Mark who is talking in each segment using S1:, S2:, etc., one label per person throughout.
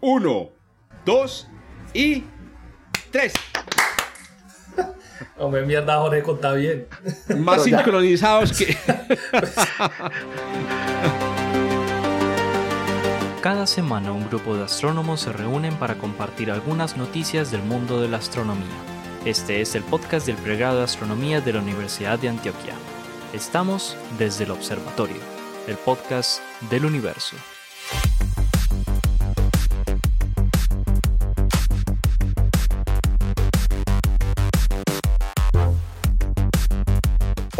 S1: Uno, dos y tres.
S2: Hombre, mierda, Jorge, contá bien.
S1: Más sincronizados que.
S3: Cada semana un grupo de astrónomos se reúnen para compartir algunas noticias del mundo de la astronomía. Este es el podcast del pregrado de astronomía de la Universidad de Antioquia. Estamos desde el observatorio, el podcast del universo.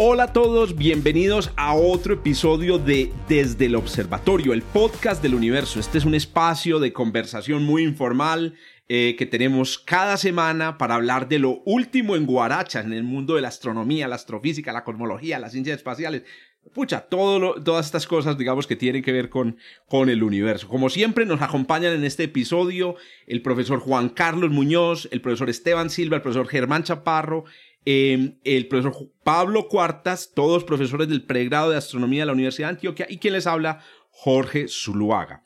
S1: Hola a todos, bienvenidos a otro episodio de Desde el Observatorio, el podcast del universo. Este es un espacio de conversación muy informal eh, que tenemos cada semana para hablar de lo último en Guarachas, en el mundo de la astronomía, la astrofísica, la cosmología, las ciencias espaciales. Pucha, todas estas cosas, digamos, que tienen que ver con, con el universo. Como siempre, nos acompañan en este episodio el profesor Juan Carlos Muñoz, el profesor Esteban Silva, el profesor Germán Chaparro, Em, el profesor Pablo Cuartas, todos profesores del pregrado de astronomía de la Universidad de Antioquia, y quien les habla, Jorge Zuluaga.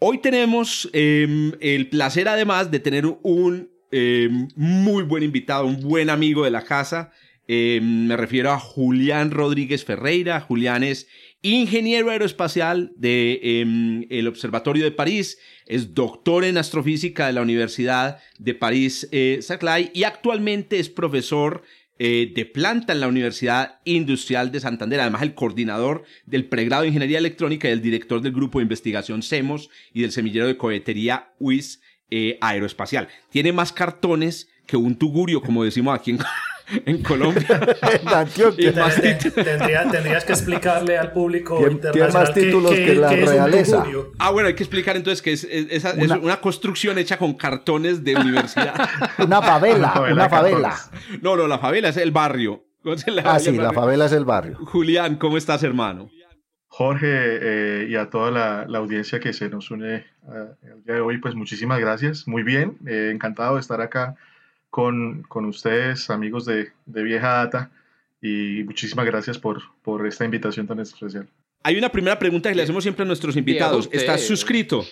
S1: Hoy tenemos em, el placer además de tener un em, muy buen invitado, un buen amigo de la casa. me refiero a Julián Rodríguez Ferreira. Julián es ingeniero aeroespacial del el Observatorio de París es doctor en astrofísica de la Universidad de París eh, Saclay y actualmente es profesor eh, de planta en la Universidad Industrial de Santander, además el coordinador del pregrado de Ingeniería Electrónica y el director del grupo de investigación CEMOS y del semillero de cohetería WIS eh, Aeroespacial. Tiene más cartones que un tugurio, como decimos aquí en, en Colombia.
S2: en Antioquia. tendrías que explicarle al público
S4: internacional. Tiene más títulos que, la realeza.
S1: Ah, bueno, hay que explicar entonces que es, una, construcción hecha con cartones de universidad.
S4: una favela, una favela.
S1: No, no, la favela es el barrio.
S4: ah, sí, la favela es el barrio.
S1: Julián, ¿cómo estás, hermano?
S5: Jorge eh, y a toda la, audiencia que se nos une uh, el día de hoy, pues muchísimas gracias. Muy bien, eh, encantado de estar acá con, con ustedes, amigos de, de, Vieja Data, y muchísimas gracias por, por esta invitación tan especial.
S1: Hay una primera pregunta que le hacemos siempre a nuestros invitados. ¿Estás suscrito?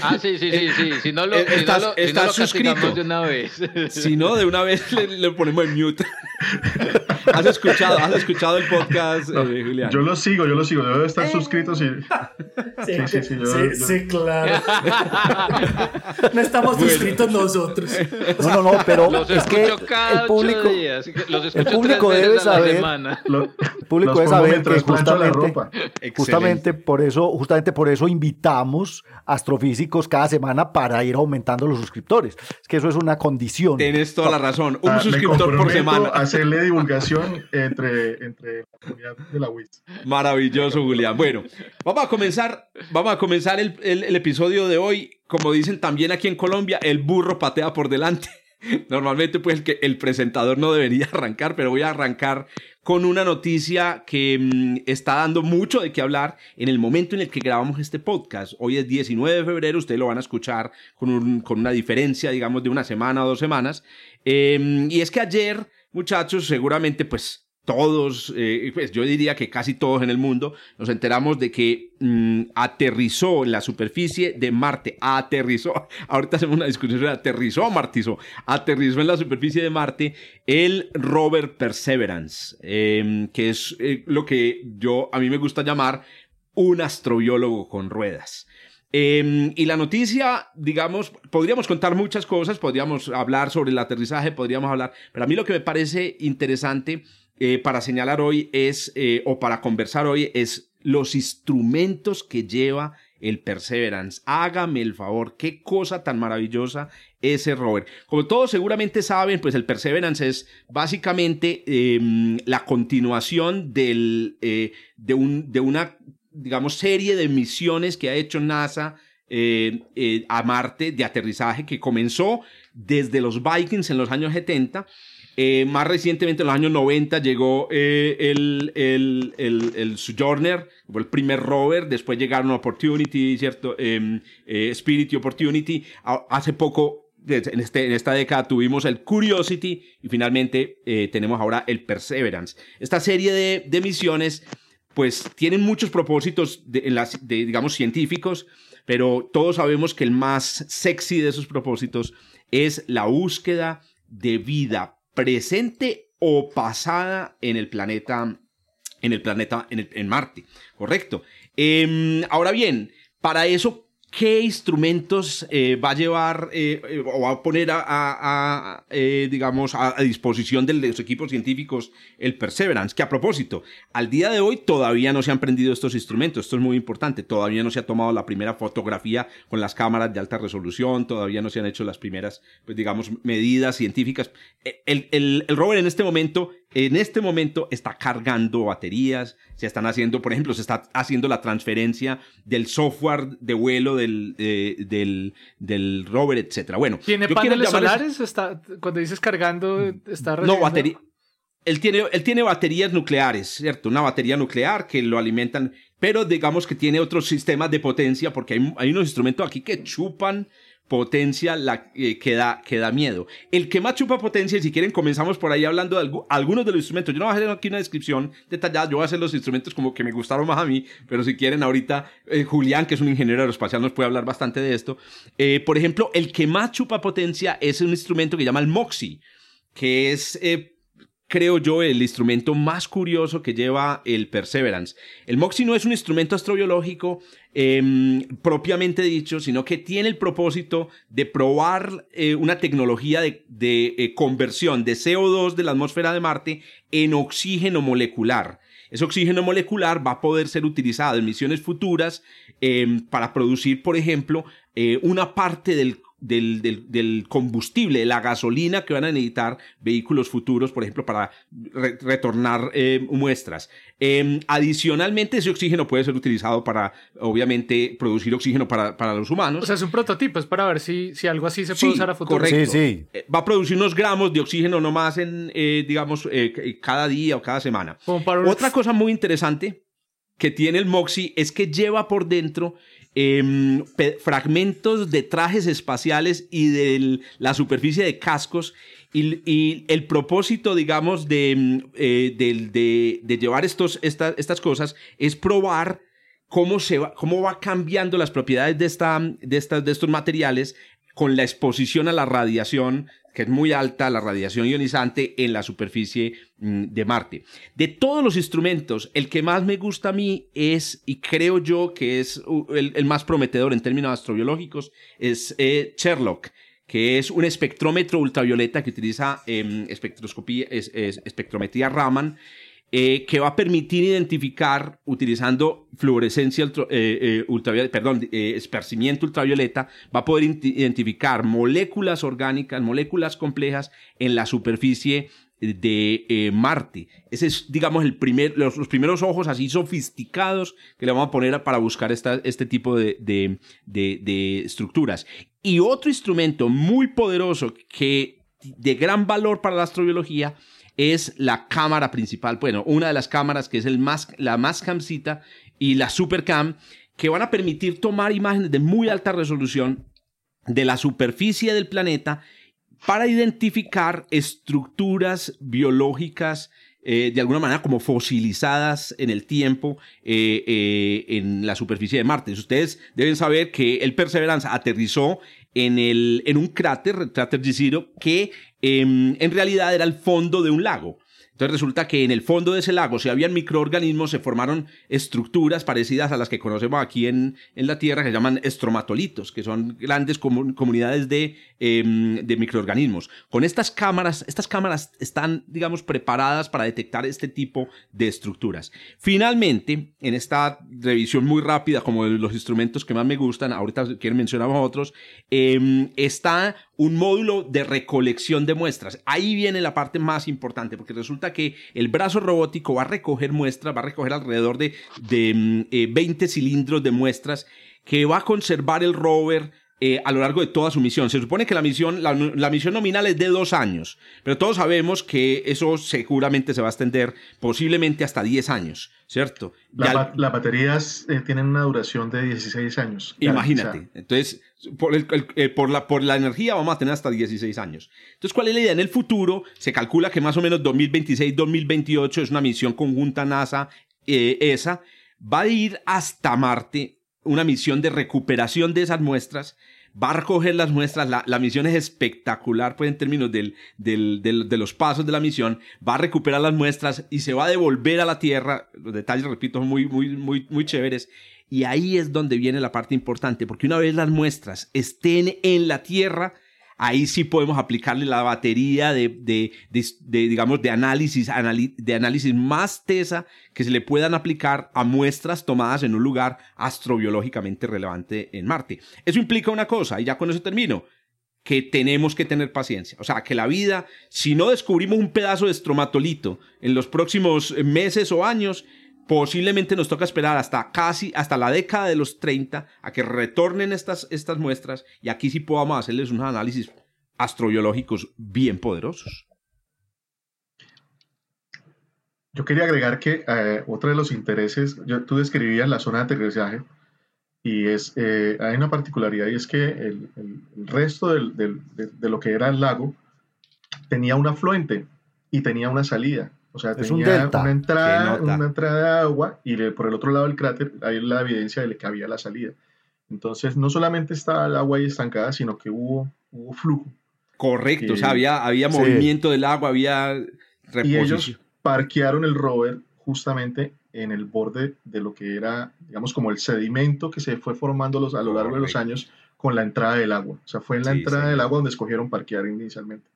S6: ah, sí, sí, sí, sí. Si no lo, ¿Estás, si no lo, suscrito de una vez.
S1: si no, de una vez le, ponemos en mute. ¿Has escuchado, ¿Has escuchado el podcast, eh, Julián?
S5: Yo lo sigo, yo lo sigo. Debo estar suscrito. Sí,
S2: sí, sí. Sí, sí, sí claro. no estamos suscritos nosotros.
S4: No, no, no, pero es que el público, el público debe saber. el público debe saber justamente, justamente por eso, justamente por eso invitamos astrofísicos cada semana para ir aumentando los suscriptores. Es que eso es una condición.
S1: Tienes toda la razón. Un ah, suscriptor por semana.
S5: Hacerle divulgación entre, entre la comunidad de la WIS.
S1: Maravilloso, Julián. Bueno, vamos a comenzar, vamos a comenzar el, el episodio de hoy. Como dicen también aquí en Colombia, el burro patea por delante. Normalmente pues el, que el presentador no debería arrancar, pero voy a arrancar con una noticia que mm, está dando mucho de qué hablar en el momento en el que grabamos este podcast. Hoy es 19 de febrero, ustedes lo van a escuchar con, con una diferencia, digamos, de una semana o dos semanas. Em, y es que ayer, muchachos, seguramente pues todos, eh, pues yo diría que casi todos en el mundo, nos enteramos de que mm, aterrizó en la superficie de Marte, aterrizó, ahorita hacemos una discusión de aterrizó martizó, aterrizó en la superficie de Marte el rover Perseverance, em, que es eh, lo que yo, a mí me gusta llamar un astrobiólogo con ruedas. Em, y la noticia, digamos, podríamos contar muchas cosas, podríamos hablar sobre el aterrizaje, podríamos hablar, pero a mí lo que me parece interesante eh, para señalar hoy es, eh, o para conversar hoy, es los instrumentos que lleva el Perseverance. Hágame el favor, qué cosa tan maravillosa ese rover. Como todos seguramente saben, pues el Perseverance es básicamente em, la continuación del, eh, de, un, de una, digamos, serie de misiones que ha hecho NASA a Marte de aterrizaje que comenzó desde los Vikings en los años 70 eh, más recientemente, en los años 90, llegó eh, el, el, el, el, Sojourner, fue el primer rover, después llegaron Opportunity, ¿cierto? Em, eh, Spirit y Opportunity. hace poco, en, este, en esta década, tuvimos el Curiosity y finalmente tenemos ahora el Perseverance. Esta serie de, de misiones, pues, tienen muchos propósitos, digamos, científicos, pero todos sabemos que el más sexy de esos propósitos es la búsqueda de vida presente o pasada en el planeta, en el planeta, en, Marte, ¿correcto? Em, ahora bien, para eso ¿Qué instrumentos eh, va a llevar eh, eh, o va a poner a, digamos, a, disposición de los equipos científicos el Perseverance? Que a propósito, al día de hoy todavía no se han prendido estos instrumentos. Esto es muy importante. Todavía no se ha tomado la primera fotografía con las cámaras de alta resolución. Todavía no se han hecho las primeras, pues, digamos, medidas científicas. El, el, el rover en este momento en este momento está cargando baterías, se están haciendo, por ejemplo, se está haciendo la transferencia del software de vuelo del, eh, del, del, rover, etc. Bueno,
S2: ¿tiene paneles solares? Está, cuando dices cargando, está
S1: No, batería. Él tiene, él tiene baterías nucleares, ¿cierto? Una batería nuclear que lo alimentan, pero digamos que tiene otros sistemas de potencia porque hay, hay unos instrumentos aquí que chupan potencia la, eh, que, da, miedo. El que más chupa potencia, y si quieren comenzamos por ahí hablando de algunos de los instrumentos. Yo no voy a hacer aquí una descripción detallada, yo voy a hacer los instrumentos como que me gustaron más a mí, pero si quieren ahorita eh, Julián, que es un ingeniero aeroespacial, nos puede hablar bastante de esto. Eh, por ejemplo, el que más chupa potencia es un instrumento que llama el MOXIE, que es creo yo, el instrumento más curioso que lleva el Perseverance. El MOXIE no es un instrumento astrobiológico em, propiamente dicho, sino que tiene el propósito de probar eh, una tecnología de, eh, conversión de CO2 de la atmósfera de Marte en oxígeno molecular. Ese oxígeno molecular va a poder ser utilizado en misiones futuras em, para producir, por ejemplo, eh, una parte del del, del, combustible, de la gasolina que van a necesitar vehículos futuros, por ejemplo, para retornar eh, muestras. Em, adicionalmente, ese oxígeno puede ser utilizado para, obviamente, producir oxígeno para, para, los humanos.
S2: O sea, es un prototipo, es para ver si, si algo así se puede usar a futuro.
S1: Correcto. Sí, sí. Eh, va a producir unos gramos de oxígeno nomás en, eh, digamos, cada día o cada semana. Otra cosa muy interesante que tiene el MOXIE es que lleva por dentro Em, fragmentos de trajes espaciales y de la superficie de cascos. Y, el propósito, digamos, de, em, eh, llevar estos, estas cosas es probar cómo, se va, cómo va cambiando las propiedades de, esta, de, de estos materiales con la exposición a la radiación que es muy alta la radiación ionizante en la superficie mm, de Marte. De todos los instrumentos, el que más me gusta a mí es, y creo yo que es el, más prometedor en términos astrobiológicos, es eh, Sherlock que es un espectrómetro ultravioleta que utiliza em, espectroscopía, espectrometría Raman eh, que va a permitir identificar, utilizando fluorescencia eh, eh, ultravioleta, perdón, esparcimiento ultravioleta, va a poder identificar moléculas orgánicas, moléculas complejas en la superficie de Marte. Ese es, digamos, el primer, los, primeros ojos así sofisticados que le vamos a poner para buscar esta, este tipo de, de, de estructuras. Y otro instrumento muy poderoso que de gran valor para la astrobiología es la cámara principal, bueno, una de las cámaras que es el más, la más camcita y la supercam, que van a permitir tomar imágenes de muy alta resolución de la superficie del planeta para identificar estructuras biológicas eh, de alguna manera como fosilizadas en el tiempo eh, eh, en la superficie de Marte. Ustedes deben saber que el Perseverance aterrizó en, el, en un cráter, el cráter Jezero, que em, en realidad era el fondo de un lago. Entonces resulta que en el fondo de ese lago, si habían microorganismos, se formaron estructuras parecidas a las que conocemos aquí en, en la Tierra, que se llaman estromatolitos, que son grandes comunidades de, em, de, microorganismos. Con estas cámaras, estas cámaras están, digamos, preparadas para detectar este tipo de estructuras. Finalmente, en esta revisión muy rápida, como de los instrumentos que más me gustan, ahorita quiero mencionar otros, em, está un módulo de recolección de muestras. Ahí viene la parte más importante, porque resulta que el brazo robótico va a recoger muestras, va a recoger alrededor de, de 20 mm, eh, cilindros de muestras que va a conservar el rover eh, a lo largo de toda su misión. Se supone que la misión, la, misión nominal es de dos años, pero todos sabemos que eso seguramente se va a extender posiblemente hasta 10 años, ¿cierto?
S5: las baterías eh, tienen una duración de 16 años.
S1: Imagínate. Entonces, por, eh, por, la, por la energía vamos a tener hasta 16 años. Entonces, ¿cuál es la idea? En el futuro se calcula que más o menos 2026-2028 es una misión conjunta NASA-ESA. va a ir hasta Marte una misión de recuperación de esas muestras. Va a recoger las muestras, la, misión es espectacular pues en términos del, de los pasos de la misión, va a recuperar las muestras y se va a devolver a la Tierra, los detalles repito son muy, muy, muy, muy chéveres, y ahí es donde viene la parte importante, porque una vez las muestras estén en la Tierra, ahí sí podemos aplicarle la batería de, de, digamos, de análisis, de análisis más tesa que se le puedan aplicar a muestras tomadas en un lugar astrobiológicamente relevante en Marte. Eso implica una cosa, y ya con eso termino, que tenemos que tener paciencia. O sea, que la vida, si no descubrimos un pedazo de estromatolito en los próximos meses o años, Posiblemente nos toca esperar hasta casi, hasta la década de los 30 a que retornen estas, estas muestras y aquí sí podamos hacerles unos análisis astrobiológicos bien poderosos.
S5: Yo quería agregar que eh, otro de los intereses, tú describías la zona de aterrizaje y es, eh, hay una particularidad y es que el, resto de, de lo que era el lago tenía un afluente y tenía una salida. O sea, tenía una entrada, una entrada de agua y por el otro lado del cráter hay la evidencia de que había la salida. Entonces, no solamente estaba el agua ahí estancada, sino que hubo, hubo flujo.
S1: Correcto, o sea, había, había movimiento del agua, había
S5: reposición. Y ellos parquearon el rover justamente en el borde de lo que era, digamos, como el sedimento que se fue formando a lo largo de los años con la entrada del agua. O sea, fue en la entrada del agua donde escogieron parquear inicialmente.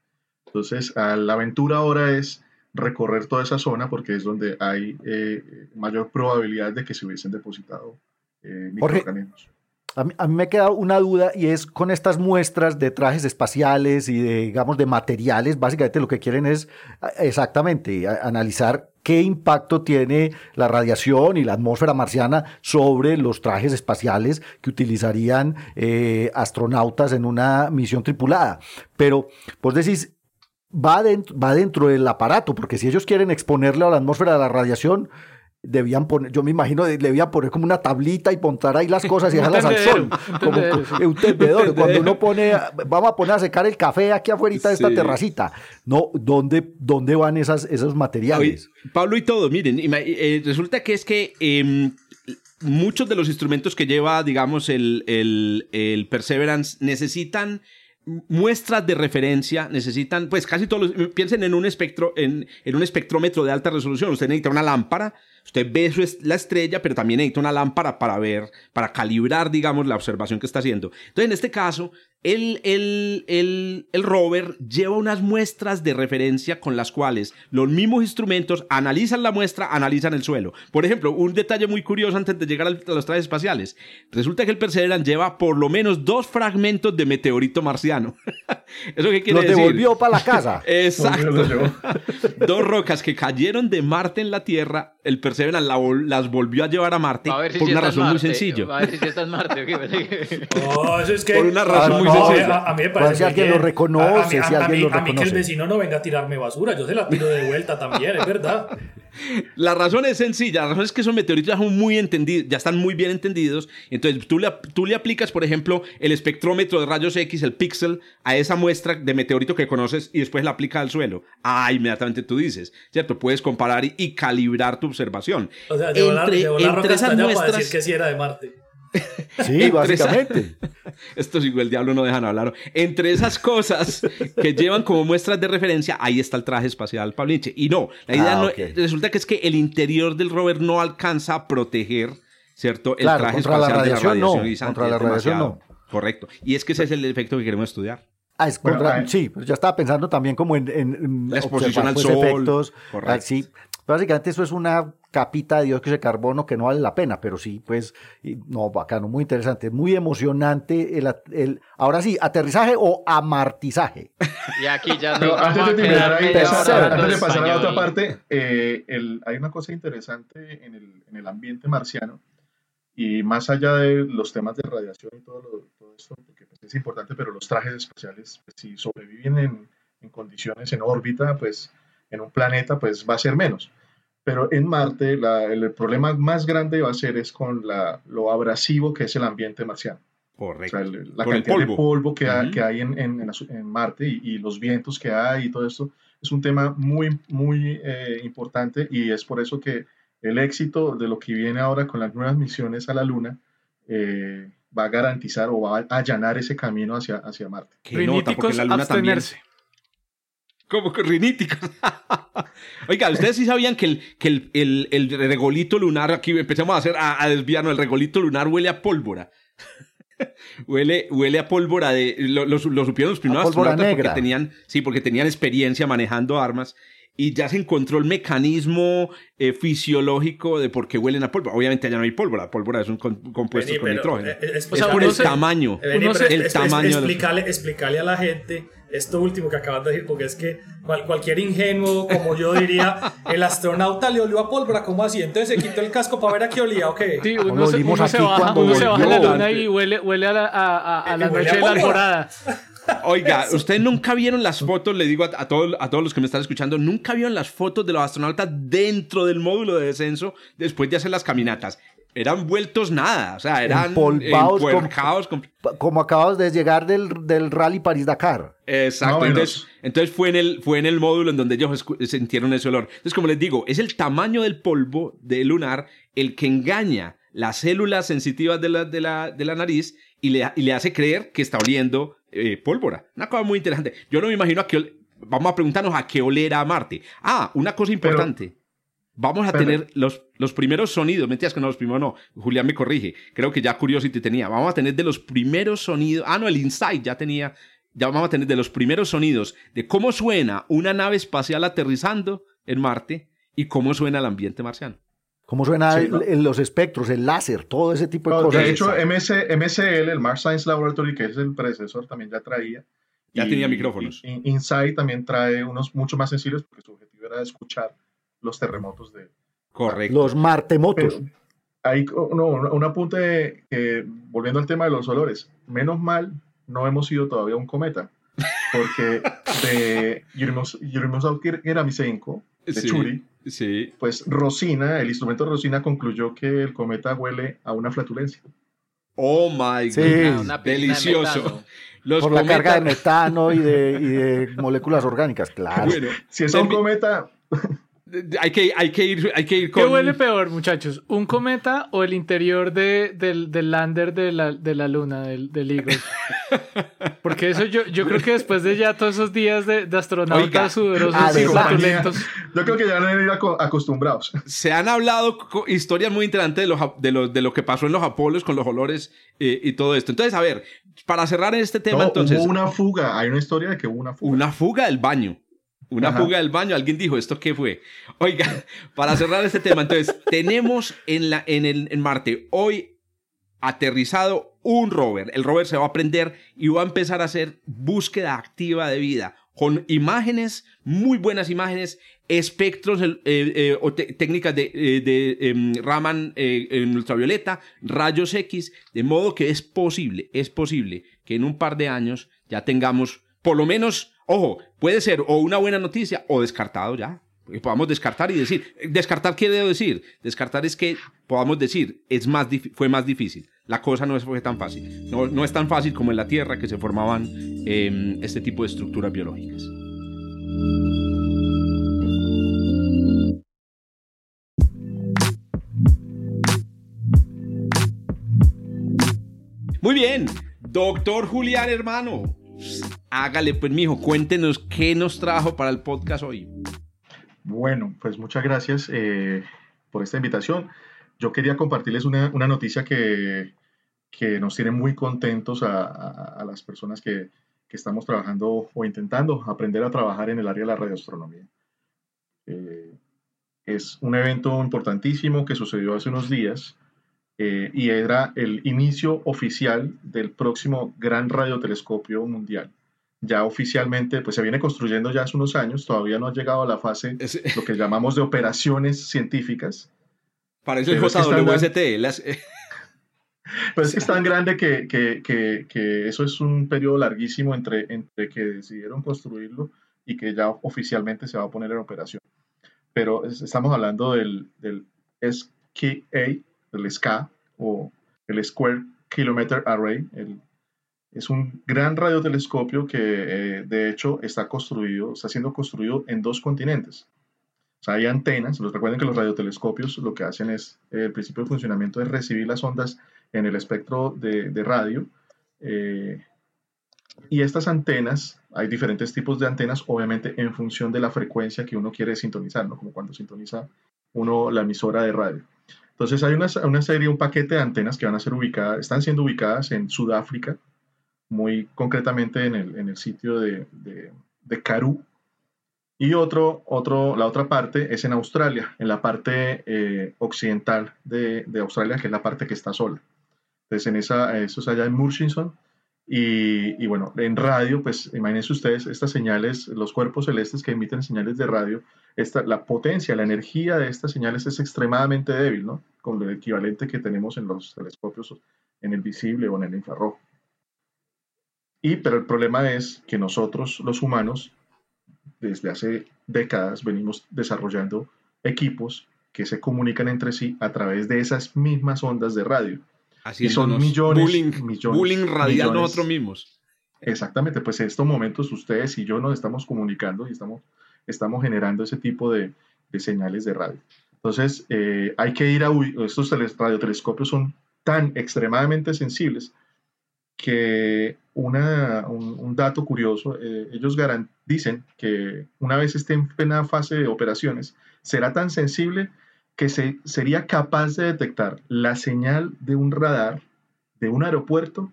S5: Entonces, la aventura ahora es recorrer toda esa zona porque es donde hay eh, mayor probabilidad de que se hubiesen depositado eh, microorganismos.
S4: A mí, a mí, me queda una duda y es con estas muestras de trajes espaciales y de, digamos, de materiales, básicamente lo que quieren es exactamente analizar qué impacto tiene la radiación y la atmósfera marciana sobre los trajes espaciales que utilizarían eh, astronautas en una misión tripulada. Pero vos decís, va dentro, va dentro del aparato, porque si ellos quieren exponerle a la atmósfera de la radiación, debían poner, yo me imagino, debían poner como una tablita y montar ahí las cosas y dejarlas al sol. Como un tendedor. Cuando uno pone, vamos a poner a secar el café aquí afuera de esta terracita. No, ¿dónde, dónde van esas, esos materiales?
S1: Pablo y todo, miren, eh, resulta que es que em, muchos de los instrumentos que lleva, digamos, el, el, el Perseverance necesitan muestras de referencia necesitan, pues casi todos piensen en un espectro, en, en, un espectrómetro de alta resolución. Usted necesita una lámpara, usted ve la estrella, pero también necesita una lámpara para ver, para calibrar, digamos, la observación que está haciendo. Entonces, en este caso, el, el, el, el, rover lleva unas muestras de referencia con las cuales los mismos instrumentos analizan la muestra, analizan el suelo. Por ejemplo, un detalle muy curioso antes de llegar a los trajes espaciales. Resulta que el Perseverance lleva por lo menos dos fragmentos de meteorito marciano. ¿Eso qué quiere decir?
S4: Los devolvió para la casa.
S1: Exacto. dos rocas que cayeron de Marte en la Tierra, el Perseverance las volvió a llevar a Marte por una razón muy sencilla.
S6: A ver si está en Marte.
S2: oh, eso es que...
S1: Por una razón muy
S2: a, mí me parece
S4: si alguien lo reconoce, si alguien lo reconoce. A mí
S2: que el vecino no venga a tirarme basura, yo se la tiro de vuelta también, es verdad.
S1: La razón es sencilla, la razón es que esos meteoritos ya son muy entendidos, ya están muy bien entendidos. Entonces tú le, tú le aplicas, por ejemplo, el espectrómetro de rayos X, el píxel, a esa muestra de meteorito que conoces y después la aplica al suelo. Ah, inmediatamente tú dices, ¿cierto? Puedes comparar y, calibrar tu observación.
S2: O sea, entre, entre esas muestras... decir que sí era de Marte.
S4: Sí, básicamente.
S1: Esto sí, el diablo no dejan hablar. Entre esas cosas que llevan como muestras de referencia, ahí está el traje espacial Pablo Y no, la idea ah, no, resulta que es que el interior del rover no alcanza a proteger, ¿cierto? El traje espacial
S4: la radiación, no. Contra la radiación no.
S1: Correcto. Y es que ese es el efecto que queremos estudiar.
S4: Ah, es contra, sí, pues ya estaba pensando también como en,
S1: la exposición al pues, sol. Efectos,
S4: correcto. sí, básicamente eso es una capita de dióxido de carbono que no vale la pena, pero sí, pues, no, bacano, muy interesante, muy emocionante el, el ahora sí, aterrizaje o amartizaje.
S6: Y aquí ya no.
S5: antes de terminar ahí, antes de pasar a la otra parte, eh, el, hay una cosa interesante en el, en el, ambiente marciano y más allá de los temas de radiación y todo, lo, todo esto, porque pues, es importante, pero los trajes espaciales, pues, si sobreviven en, en condiciones en órbita, pues en un planeta, pues va a ser menos. Pero en Marte el problema más grande va a ser es con la, lo abrasivo que es el ambiente marciano.
S1: Correcto.
S5: O sea, la cantidad de polvo que, que hay en, en, en Marte y, los vientos que hay y todo esto es un tema muy, muy eh, importante y es por eso que el éxito de lo que viene ahora con las nuevas misiones a la Luna eh, va a garantizar o va a allanar ese camino hacia, hacia Marte.
S2: Que nota, porque la Luna abstenerse.
S1: Como riníticos. Oiga, ¿ustedes sí sabían que el, que el, el, regolito lunar, aquí empezamos a hacer, a, desviarnos, el regolito lunar huele a pólvora? huele, huele a pólvora de. Lo, lo, supieron los primeros astronautas porque tenían, sí, porque tenían experiencia manejando armas y ya se encontró el mecanismo eh, fisiológico de por qué huelen a pólvora. Obviamente allá no hay pólvora, la pólvora es un compuesto con nitrógeno. Eh, eh, es, por el tamaño. el tamaño.
S2: Explicarle, a la gente esto último que acabas de decir, porque es que cualquier ingenuo, como yo diría, el astronauta le olió a pólvora, ¿cómo así? Entonces se quitó el casco para ver a qué olía, ¿ok?
S3: Sí, uno, se, baja, uno se baja la luna y huele, huele a la, a, a, la noche de la alborada.
S1: Oiga, ustedes nunca vieron las fotos, le digo a, todos, a todos los que me están escuchando, nunca vieron las fotos de los astronautas dentro del módulo de descenso después de hacer las caminatas. Eran vueltos nada, o sea, eran
S4: empolvados, como, como acabas de llegar del, del Rally París-Dakar.
S1: Exacto, entonces, entonces, fue, en el, fue en el módulo en donde ellos sintieron ese olor. Entonces, como les digo, es el tamaño del polvo de lunar el que engaña las células sensitivas de la, de la, de la nariz y le, y le hace creer que está oliendo eh, pólvora. Una cosa muy interesante. Yo no me imagino a qué. Vamos a preguntarnos a qué olera a Marte. Ah, una cosa importante. Vamos a tener los, los primeros sonidos. Mentiras que no, los primeros no. Julián me corrige. Creo que ya Curiosity tenía. Vamos a tener de los primeros sonidos. Ah, no, el Insight ya tenía. Ya vamos a tener de los primeros sonidos de cómo suena una nave espacial aterrizando en Marte y cómo suena el ambiente marciano.
S4: ¿Cómo suena los espectros, el láser, todo ese tipo de cosas?
S5: De hecho, MSL, el Mars Science Laboratory, que es el predecesor, también ya traía.
S1: Ya tenía micrófonos.
S5: Insight también trae unos mucho más sensibles porque su objetivo era escuchar los terremotos de...
S1: Correcto.
S4: Los martemotos.
S5: hay no, un apunte, volviendo al tema de los olores. Menos mal no hemos ido todavía un cometa. Porque de Yurimos Geramisenko, de Churi,
S1: Sí.
S5: Pues Rosina, el instrumento de Rosina concluyó que el cometa huele a una flatulencia.
S1: Oh my god, delicioso.
S4: Por la carga de metano y de, moléculas orgánicas, claro.
S5: si es un cometa,
S1: hay que, hay que ir, hay que ir con...
S3: ¿Qué huele peor, muchachos? ¿Un cometa o el interior de, del, del, lander de la, de la luna, del, del Eagle? Porque eso yo, yo creo que después de ya todos esos días de, de astronautas sudorosos y flatulentos...
S5: Yo creo que ya van a ir acostumbrados.
S1: Se han hablado historias muy interesantes de lo, de lo, de lo que pasó en los Apolos con los olores eh, y todo esto. Entonces, a ver, para cerrar este tema, entonces...
S5: Hubo una fuga, hay una historia de que hubo una fuga.
S1: Una fuga del baño. Una fuga del baño, alguien dijo, ¿esto qué fue? Oiga, para cerrar este tema, entonces, tenemos en, la, en, el, en Marte hoy aterrizado un rover. El rover se va a prender y va a empezar a hacer búsqueda activa de vida con imágenes, muy buenas imágenes, espectros eh, eh, o técnicas de, eh, de em, Raman en ultravioleta, rayos X, de modo que es posible, es posible que en un par de años ya tengamos por lo menos Ojo, puede ser o una buena noticia o descartado ya. Que podamos descartar y decir. ¿Descartar qué debo decir? Descartar es que podamos decir, es más fue más difícil. La cosa no fue tan fácil. No, no es tan fácil como en la Tierra que se formaban em, este tipo de estructuras biológicas. Muy bien, doctor Julián, hermano. Hágale, pues, mijo, cuéntenos qué nos trajo para el podcast hoy.
S5: Bueno, pues muchas gracias eh, por esta invitación. Yo quería compartirles una, noticia que, que, nos tiene muy contentos a, las personas que, estamos trabajando o intentando aprender a trabajar en el área de la radioastronomía. Eh, es un evento importantísimo que sucedió hace unos días eh, y era el inicio oficial del próximo gran radiotelescopio mundial. Ya oficialmente, pues se viene construyendo ya hace unos años, todavía no ha llegado a la fase, lo que llamamos de operaciones científicas.
S1: Parece el JWST. Las...
S5: Pues es tan grande que, que, que, que, eso es un periodo larguísimo entre, entre que decidieron construirlo y que ya oficialmente se va a poner en operación. Pero estamos hablando del, del SKA, el SCA o el Square Kilometer Array. es un gran radiotelescopio que eh, de hecho está construido, está siendo construido en dos continentes. O hay antenas, recuerden que los radiotelescopios lo que hacen es, eh, el principio de funcionamiento es recibir las ondas en el espectro de, radio. Eh, y estas antenas, hay diferentes tipos de antenas, obviamente en función de la frecuencia que uno quiere sintonizar, ¿no? como cuando sintoniza uno la emisora de radio. Entonces hay una, una, serie, un paquete de antenas que van a ser ubicadas, están siendo ubicadas en Sudáfrica, muy concretamente en el, en el sitio de, de, de Karoo, y otro, otro, la otra parte es en Australia, en la parte eh, occidental de, de, Australia, que es la parte que está sola. Entonces, en esa, eso es allá en Murchison. Y, y, bueno, en radio, pues imagínense ustedes estas señales, los cuerpos celestes que emiten señales de radio, esta, la potencia, la energía de estas señales es extremadamente débil, ¿no? Con el equivalente que tenemos en los telescopios en el visible o en el infrarrojo. Y, pero el problema es que nosotros, los humanos, desde hace décadas venimos desarrollando equipos que se comunican entre sí a través de esas mismas ondas de radio.
S1: Así y son millones, bullying, millones, bullying radial nosotros mismos.
S5: Exactamente, pues en estos momentos ustedes y yo nos estamos comunicando y estamos, estamos generando ese tipo de, de señales de radio. Entonces, eh, hay que ir a... Estos radiotelescopios son tan extremadamente sensibles que una, un, dato curioso, eh, ellos dicen que una vez esté en plena fase de operaciones, será tan sensible que se, sería capaz de detectar la señal de un radar de un aeropuerto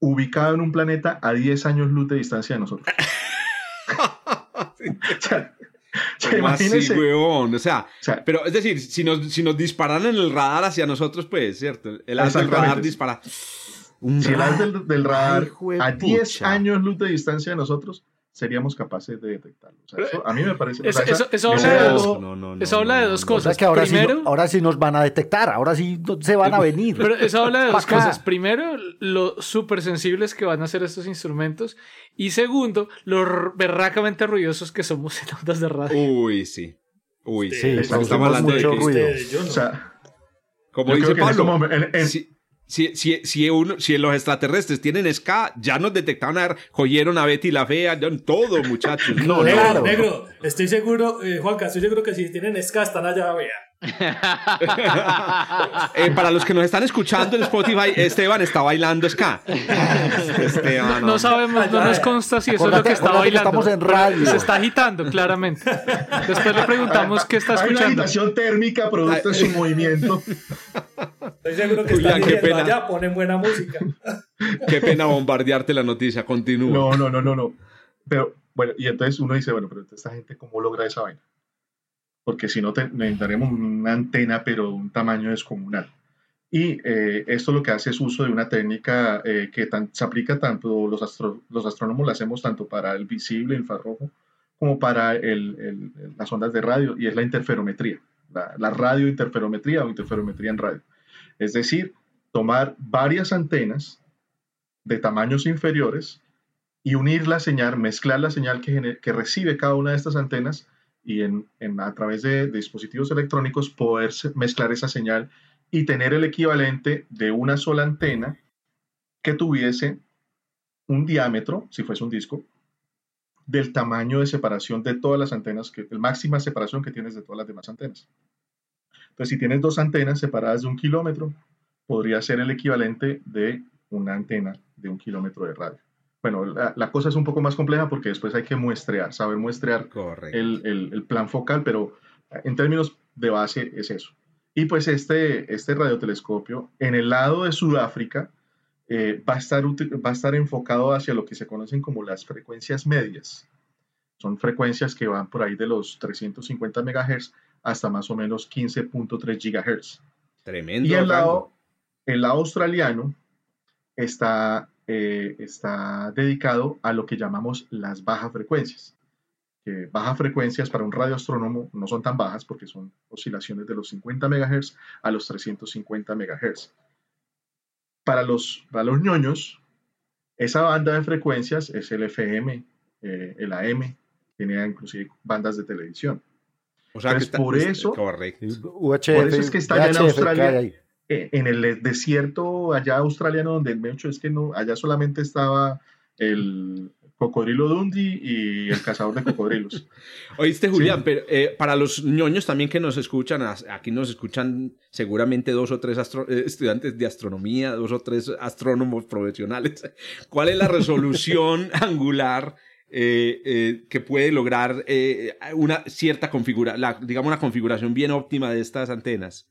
S5: ubicado en un planeta a 10 años luz de distancia de nosotros.
S1: o sea, pero es decir, si nos, si nos disparan en el radar hacia nosotros, pues, ¿cierto? El, el radar dispara.
S5: Si el del, radar a 10 años luz de distancia de nosotros, seríamos capaces de detectarlo. eso, a mí me parece.
S3: Eso, habla, de dos, cosas.
S4: que ahora, Primero, sí, ahora sí nos van a detectar, ahora sí se van a venir.
S3: Pero eso habla de dos cosas. Primero, lo súper sensibles que van a ser estos instrumentos. Y segundo, lo berracamente ruidosos que somos en ondas de radio.
S1: Uy, sí. Uy, sí.
S4: estamos hablando de ruido.
S5: o sea,
S1: como dice Pablo, si, si, si, uno, si los extraterrestres tienen ska, ya nos detectaron a joyeron a Betty la Fea, todo, muchachos.
S2: No, negro, negro, estoy seguro, eh, Juanca, estoy seguro que si tienen ska están allá, vea.
S1: Eh, para los que nos están escuchando en Spotify, Esteban está bailando ska.
S3: no, sabemos, no nos consta si eso es lo que está bailando.
S4: Estamos en radio.
S3: Se está agitando, claramente. Después le preguntamos qué está escuchando. Hay
S5: una agitación térmica producto de su movimiento.
S2: Estoy seguro que Julián, están pena. allá, ponen buena música.
S1: qué pena bombardearte la noticia, continúa.
S5: No, no, no, no, no. Pero, bueno, y entonces uno dice, bueno, pero esta gente, ¿cómo logra esa vaina? Porque si no necesitaremos una antena, pero de un tamaño descomunal. Y eh, esto lo que hace es uso de una técnica eh, que se aplica tanto, los, los astrónomos la hacemos tanto para el visible, infrarrojo, como para las ondas de radio, y es la interferometría, la, la radiointerferometría o interferometría en radio. Es decir, tomar varias antenas de tamaños inferiores y unir la señal, mezclar la señal que, que recibe cada una de estas antenas y en, a través de, dispositivos electrónicos poder mezclar esa señal y tener el equivalente de una sola antena que tuviese un diámetro, si fuese un disco, del tamaño de separación de todas las antenas, que, el máxima separación que tienes de todas las demás antenas. Entonces, si tienes dos antenas separadas de un kilómetro, podría ser el equivalente de una antena de un kilómetro de radio. Bueno, la, cosa es un poco más compleja porque después hay que muestrear, saber muestrear el, el, plan focal, pero en términos de base es eso. Y pues este, este radiotelescopio en el lado de Sudáfrica eh, va, a estar, va a estar enfocado hacia lo que se conocen como las frecuencias medias. Son frecuencias que van por ahí de los 350 MHz hasta más o menos 15.3 GHz.
S1: Tremendo.
S5: Y el lado, el lado australiano está eh, está dedicado a lo que llamamos las bajas frecuencias. Que bajas frecuencias para un radioastrónomo no son tan bajas porque son oscilaciones de los 50 MHz a los 350 MHz. Para los, para los ñoños, esa banda de frecuencias es el FM, eh, el AM, tiene inclusive bandas de televisión. O sea, que por, eso, por eso es que está allá en Australia. Eh, en el desierto allá australiano donde el hecho es que no, allá solamente estaba el, Cocodrilo Dundee y El Cazador de Cocodrilos.
S1: Oíste, Julián, pero eh, para los ñoños también que nos escuchan, aquí nos escuchan seguramente dos o tres eh, estudiantes de astronomía, dos o tres astrónomos profesionales. ¿Cuál es la resolución angular eh, que puede lograr una cierta configuración, digamos una configuración bien óptima de estas antenas?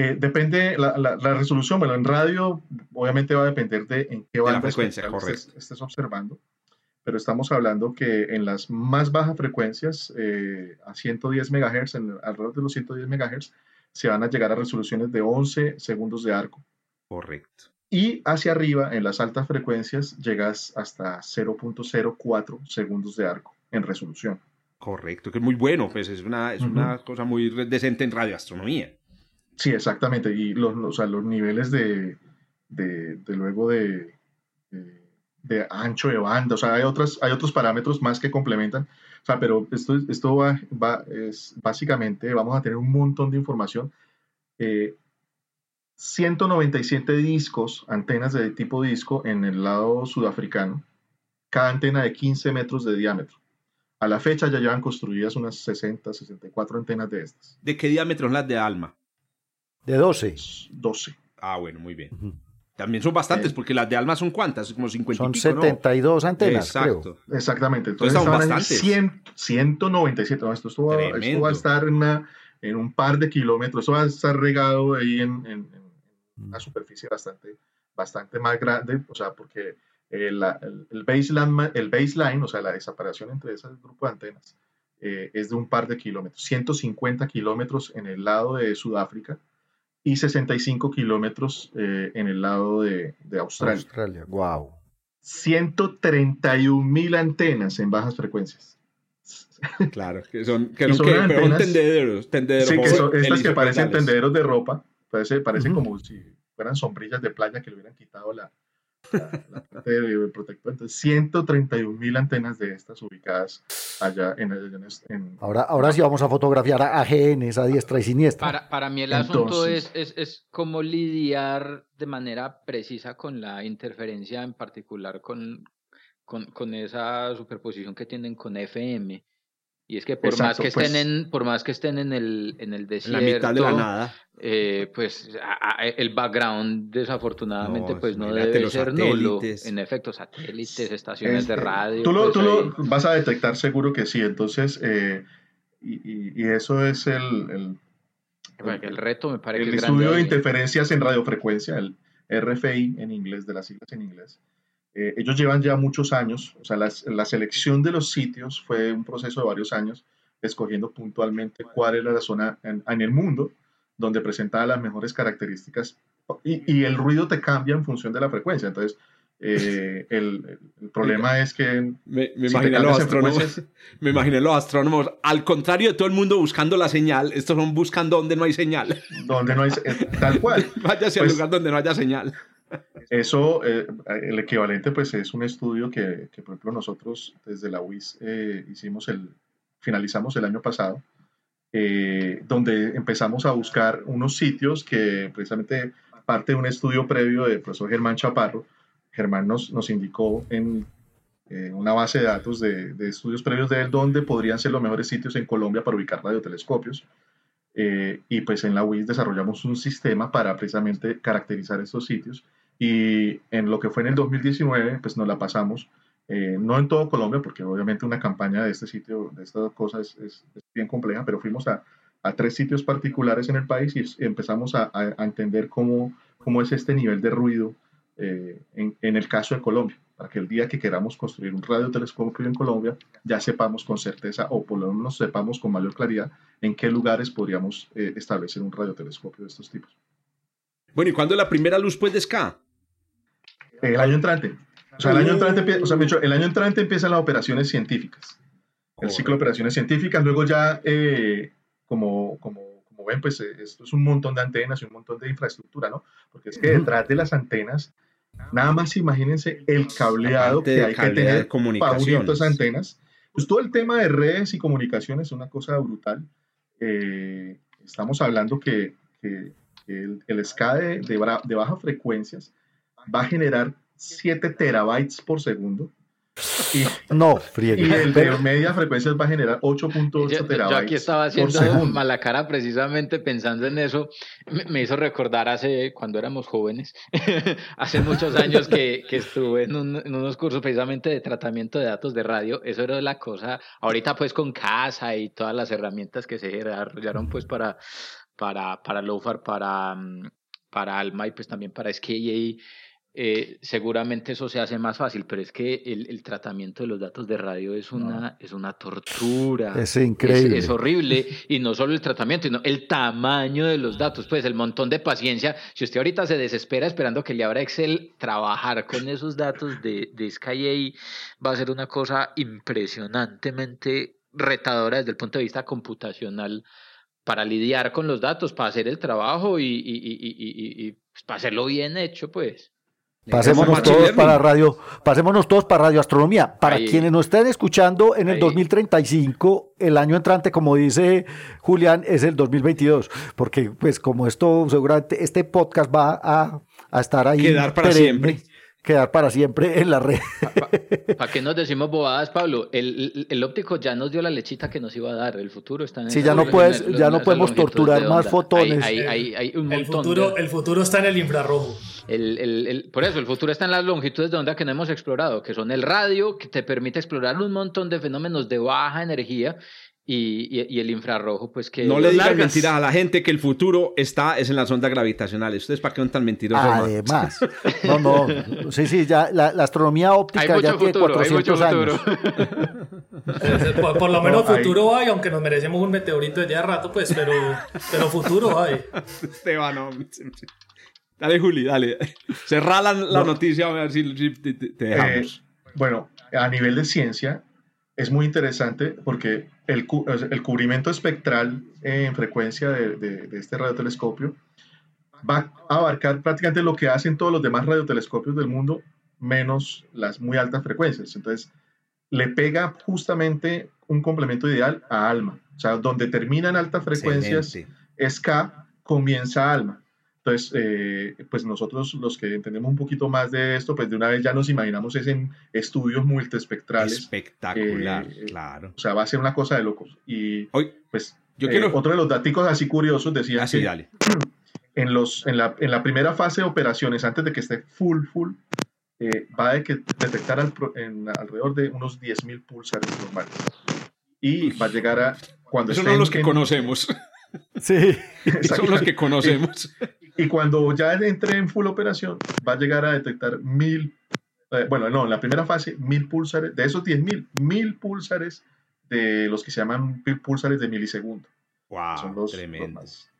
S5: Depende, la, la, resolución, bueno, en radio obviamente va a depender de en qué banda frecuencia, estés observando pero estamos hablando que en las más bajas frecuencias, eh, a 110 MHz, en, alrededor de los 110 MHz, se van a llegar a resoluciones de 11 segundos de arco.
S1: Correcto.
S5: Y hacia arriba, en las altas frecuencias, llegas hasta 0.04 segundos de arco en resolución.
S1: Correcto, que es muy bueno, pues es una, es una cosa muy decente en radioastronomía.
S5: Sí, exactamente. Y los, los niveles de, de, de luego de de ancho de banda, o sea, hay, otras, hay otros parámetros más que complementan, o sea, pero esto, esto va, va es, básicamente, vamos a tener un montón de información. 197 eh, discos, antenas de tipo disco en el lado sudafricano, cada antena de 15 metros de diámetro. A la fecha ya llevan construidas unas 60, 64 antenas de estas.
S1: ¿De qué diámetro son las de Alma?
S4: De 12.
S5: 12.
S1: Ah, bueno, muy bien. También son bastantes, porque las de Alma son cuántas, como 50
S4: Son 72 antenas, Exacto.
S5: Exactamente. Entonces, son bastantes. 197. esto, esto, va, a estar en, una, en, un par de kilómetros, eso va a estar regado ahí en, en, una superficie bastante, bastante más grande, o sea, porque el, el, baseline, el baseline, o sea, la separación entre ese grupo de antenas, eh, es de un par de kilómetros. 150 kilómetros en el lado de Sudáfrica, y 65 kilómetros eh, en el lado de, de Australia.
S4: Australia, wow.
S5: 131 mil antenas en bajas frecuencias.
S1: Claro, que son, que, son que, antenas, tendederos, tendederos.
S5: Sí, que son estas que parecen tendederos de ropa, parece, parecen como si fueran sombrillas de playa que le hubieran quitado la, la, parte de protector. Entonces, 131 mil antenas de estas ubicadas allá en, en,
S4: ahora, ahora sí vamos a fotografiar a GNs a diestra y siniestra.
S6: Para, para mí el asunto es, es, es cómo lidiar de manera precisa con la interferencia, en particular con, con, con esa superposición que tienen con FM y es que por más que estén pues en, por más que estén en el, en el desierto,
S1: la mitad de la nada,
S6: eh, pues el background desafortunadamente pues no debe ser nulo. En efecto, satélites, estaciones de radio.
S5: Tú lo, pues, tú lo vas a detectar seguro que sí. Entonces, eh, y, y, eso es el, el,
S6: el reto me parece.
S5: El estudio de interferencias en radiofrecuencia, el RFI en inglés, de las siglas en inglés. Eh, ellos llevan ya muchos años, o sea, la, selección de los sitios fue un proceso de varios años, escogiendo puntualmente cuál era la zona en, el mundo donde presentaba las mejores características y, el ruido te cambia en función de la frecuencia. Entonces, eh, el, problema es que...
S1: Me, me imaginé los astrónomos, me imaginé los astrónomos, al contrario de todo el mundo buscando la señal, estos son buscando donde no hay señal.
S5: Donde no hay, eh, tal cual.
S1: Váyase al pues lugar donde no haya señal.
S5: Eso, eh, el equivalente, pues es un estudio que, que, por ejemplo, nosotros desde la UIS eh, hicimos el, finalizamos el año pasado, eh, donde empezamos a buscar unos sitios que precisamente parte de un estudio previo del profesor Germán Chaparro, Germán nos, nos indicó en una base de datos de, de, estudios previos de él dónde podrían ser los mejores sitios en Colombia para ubicar radiotelescopios. y pues en la UIS desarrollamos un sistema para precisamente caracterizar estos sitios y en lo que fue en el 2019, pues nos la pasamos, eh, no en todo Colombia, porque obviamente una campaña de este sitio, de estas cosas, es, es, bien compleja, pero fuimos a, a, tres sitios particulares en el país y empezamos a, a, entender cómo, cómo es este nivel de ruido eh, en, en, el caso de Colombia, para que el día que queramos construir un radiotelescopio en Colombia, ya sepamos con certeza o por lo menos sepamos con mayor claridad en qué lugares podríamos eh, establecer un radiotelescopio de estos tipos.
S1: Bueno, ¿y cuándo la primera luz pues de?
S5: El año entrante. O sea, el año entrante, o sea, el año entrante empiezan las operaciones científicas. El ciclo de operaciones científicas. Luego ya, eh, como, como, como, ven, pues eh, esto es un montón de antenas y un montón de infraestructura, ¿no? Porque es que detrás de las antenas, nada más imagínense el cableado que hay que tener para unir estas antenas. Pues todo el tema de redes y comunicaciones es una cosa brutal. Eh, estamos hablando que, que el, el SCA de, de, de bajas frecuencias va a generar 7 terabytes por segundo
S4: no, friegue.
S5: Y el de media frecuencia va a generar 8.8 terabytes. Yo
S6: aquí estaba haciendo mala cara precisamente pensando en eso. Me, hizo recordar hace, cuando éramos jóvenes, hace muchos años que, que estuve en, en, unos cursos precisamente de tratamiento de datos de radio. Eso era la cosa. Ahorita pues con casa y todas las herramientas que se desarrollaron pues para, para, para Lofar, para, mm, para Alma y pues también para SKA eh, seguramente eso se hace más fácil, pero es que el, tratamiento de los datos de radio es una, es una tortura.
S4: Es increíble.
S6: Es, horrible. Y no solo el tratamiento, sino el tamaño de los datos, pues el montón de paciencia. Si usted ahorita se desespera esperando que le abra Excel, trabajar con esos datos de, de SkyA va a ser una cosa impresionantemente retadora desde el punto de vista computacional para lidiar con los datos, para hacer el trabajo y, y, y, y pues, para hacerlo bien hecho, pues.
S4: Pasémonos todos para radio, pasémonos todos para radioastronomía. Para quienes nos estén escuchando en el 2035, el año entrante, como dice Julián, es el 2022, porque pues como esto seguramente este podcast va a, a estar ahí
S1: quedar para siempre
S4: quedar para siempre en la red.
S6: ¿Para qué nos decimos bobadas, Pablo? El, el, óptico ya nos dio la lechita que nos iba a dar. El futuro está en
S4: Sí, ya no, puedes, ya no podemos torturar más fotones.
S2: el, futuro, el futuro está en el infrarrojo.
S6: El, el, por eso, el futuro está en las longitudes de onda que no hemos explorado, que son el radio, que te permite explorar un montón de fenómenos de baja energía y, y, el infrarrojo, pues que...
S1: No le digan mentiras a la gente que el futuro está es en las ondas gravitacionales. ¿Ustedes para qué son tan mentirosos?
S4: Además, no, no, sí, sí, ya la, astronomía óptica ya tiene 400 años.
S2: por, lo menos futuro hay, aunque nos merecemos un meteorito de ya rato, pues, pero, pero futuro hay.
S1: Esteban, no. Dale, Juli, dale. Cerrá la, la noticia, a ver si, te, dejamos.
S5: Eh, bueno, a nivel de ciencia, es muy interesante porque el, el cubrimiento espectral en frecuencia de, de, este radiotelescopio va a abarcar prácticamente lo que hacen todos los demás radiotelescopios del mundo, menos las muy altas frecuencias. Entonces, le pega justamente un complemento ideal a ALMA. O sea, donde terminan altas frecuencias es K, comienza ALMA. Entonces, eh, pues nosotros los que entendemos un poquito más de esto, pues de una vez ya nos imaginamos es en estudios multiespectrales.
S1: Espectacular, eh, claro.
S5: O sea, va a ser una cosa de locos. Y Hoy, pues yo quiero... Eh, otro de los datos así curiosos decía
S1: así, ah, dale.
S5: En, los, en, la, en la primera fase de operaciones, antes de que esté full, full, va a detectar en alrededor de unos 10.000 pulsares normales. Y va a llegar a... Cuando
S1: Esos son los que conocemos.
S4: Sí.
S1: Son los que conocemos.
S5: Y cuando ya entre en full operación, va a llegar a detectar mil, eh, bueno, no, en la primera fase, mil pulsares, de esos diez mil, mil pulsares de los que se llaman pulsares de milisegundo.
S1: Wow,
S5: son los,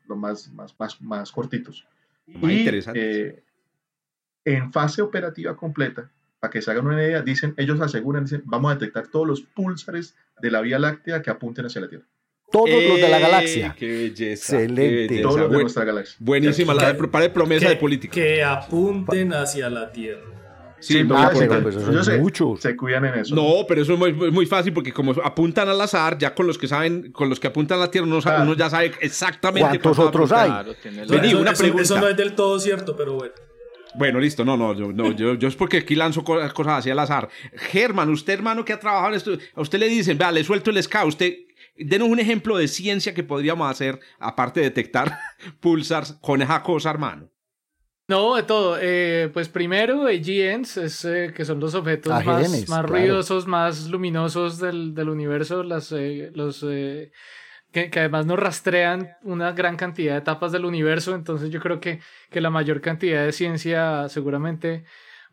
S5: los más, más, más, más, cortitos.
S1: Muy y, interesante.
S5: Eh, en fase operativa completa, para que se hagan una idea, dicen, ellos aseguran, dicen, vamos a detectar todos los pulsares de la Vía Láctea que apunten hacia la Tierra.
S4: Todos los de la galaxia.
S1: Qué belleza.
S4: Excelente.
S5: Todos los de nuestra galaxia.
S1: Buenísima, la de, prepare promesa de política.
S2: Que apunten hacia la Tierra.
S5: Sí, sí ah, pues yo sé, muchos. se cuidan en eso.
S1: No, pero eso es muy, muy, fácil porque como apuntan al azar, ya con los que saben, con los que apuntan a la Tierra, uno, ya sabe exactamente
S4: cuántos otros hay.
S2: Vení, una pregunta. Eso no es del todo cierto, pero bueno.
S1: Bueno, listo, no, no, yo, no, yo, yo es porque aquí lanzo cosas, cosas así al azar. Germán, usted hermano que ha trabajado en esto, a usted le dicen, vea, le suelto el SK, usted Denos un ejemplo de ciencia que podríamos hacer, aparte de detectar pulsars, con esa cosa, hermano.
S7: No, de todo. Eh, pues primero, AGNs, es, eh, que son los objetos más, más ruidosos, más luminosos del, del universo, las, eh, los, que, que, además nos rastrean una gran cantidad de etapas del universo. Entonces yo creo que, que la mayor cantidad de ciencia seguramente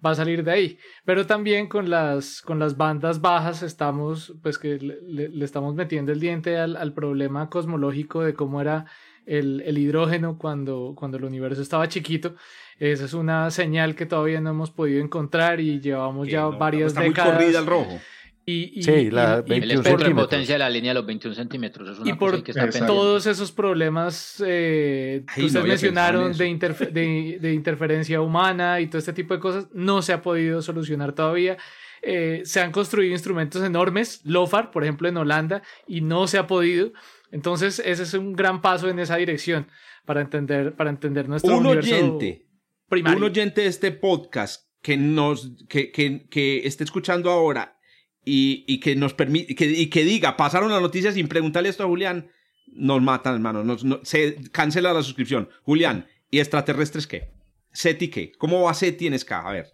S7: va a salir de ahí. Pero también con las, con las bandas bajas estamos, pues que le, estamos metiendo el diente al, al, problema cosmológico de cómo era el, el, hidrógeno cuando, cuando el universo estaba chiquito. Esa es una señal que todavía no hemos podido encontrar y llevamos ya varias está décadas.
S1: Muy corrida al rojo.
S6: Y, sí, la el espectro de potencia de la línea de los 21 centímetros. Es una y por que
S7: todos esos problemas eh, que ustedes mencionaron de, de, interferencia humana y todo este tipo de cosas, no se ha podido solucionar todavía. Eh, se han construido instrumentos enormes, LOFAR, por ejemplo, en Holanda, y no se ha podido. Entonces, ese es un gran paso en esa dirección para entender, para entender nuestro un oyente,
S1: Un oyente de este podcast que, nos, que, que, que esté escuchando ahora y, que nos permite, y que diga, pasaron las noticias sin preguntarle esto a Julián, nos matan, hermano. Nos, se cancela la suscripción. Julián, ¿y extraterrestres qué? ¿SETI qué? ¿Cómo va SETI en SK? A ver.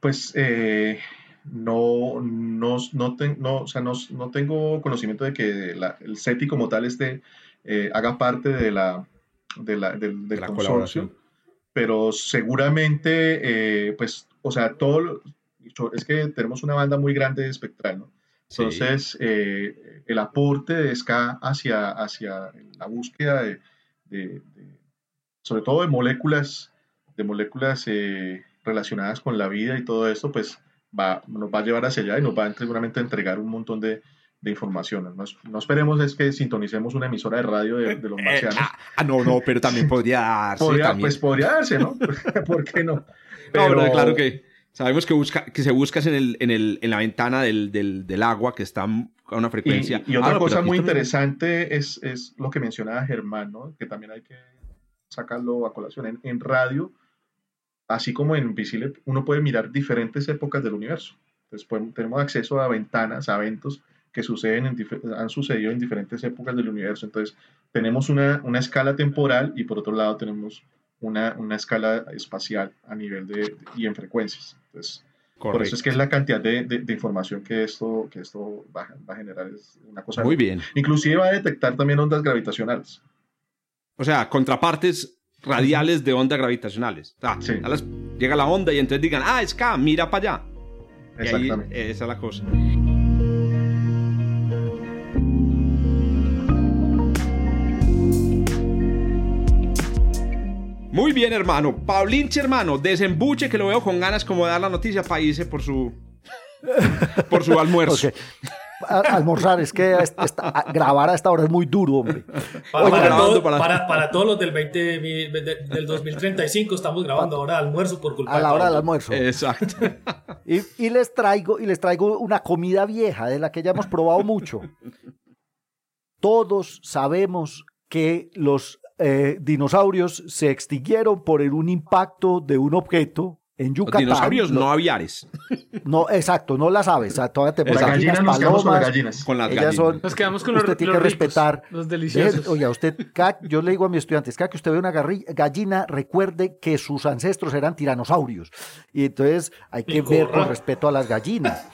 S5: Pues eh, no, no, no, no, o sea, no, no, tengo conocimiento de que el SETI como tal este, haga parte de la, de la, del, del consorcio, pero seguramente, eh, pues, o sea, todo, es que tenemos una banda muy grande de espectral, ¿no? Entonces, eh, el aporte de SCA hacia, hacia la búsqueda de, sobre todo de moléculas, de moléculas eh, relacionadas con la vida y todo esto, pues va, nos va a llevar hacia allá y nos va seguramente a entregar un montón de, información. No, esperemos es que sintonicemos una emisora de radio de, los eh, marcianos.
S1: ah, no, no, pero también podría darse.
S5: Pues podría darse, ¿no? ¿Por qué no?
S1: Pero, claro que Sabemos que, busca, que se busca en, el, en, el, en la ventana del, del, del, agua que está a una frecuencia.
S5: Y, otra ah, cosa muy interesante es, es, lo que mencionaba Germán, ¿no? que también hay que sacarlo a colación. En, radio, así como en Visible, uno puede mirar diferentes épocas del universo. Entonces tenemos acceso a ventanas, a eventos que suceden en, han sucedido en diferentes épocas del universo. Entonces tenemos una, una escala temporal y por otro lado tenemos una, una escala espacial a nivel de, y en frecuencias. Entonces, por eso es que es la cantidad de, de, información que esto, que esto va, va, a generar. Es una cosa
S1: muy bien.
S5: Inclusive va a detectar también ondas gravitacionales.
S1: O sea, contrapartes radiales de ondas gravitacionales. llega la onda y entonces digan, ah, es K, mira para allá. Exactamente. esa es la cosa. Muy bien, hermano. Paulinche, hermano, desembuche que lo veo con ganas como de dar la noticia para irse por su por su almuerzo.
S4: almorzar, es que grabar a esta hora es muy duro, hombre.
S2: Para, todos los del, 20, del 2035 estamos grabando ahora almuerzo por culpa
S4: A la hora del almuerzo.
S1: Exacto.
S4: Y, y, les traigo, y les traigo una comida vieja de la que ya hemos probado mucho. Todos sabemos que los eh, dinosaurios se extinguieron por un impacto de un objeto en Yucatán.
S1: Los dinosaurios no aviares.
S4: No, exacto, no las aves. Todavía
S5: tenemos las gallinas, nos quedamos con las gallinas.
S1: Con las gallinas.
S7: Son, nos quedamos con
S4: usted
S7: los,
S4: tiene que respetar.
S7: Los deliciosos.
S4: oiga, usted, yo le digo a mis estudiantes, cada que usted ve una gallina, recuerde que sus ancestros eran tiranosaurios. Y entonces hay que ver con respeto a las gallinas.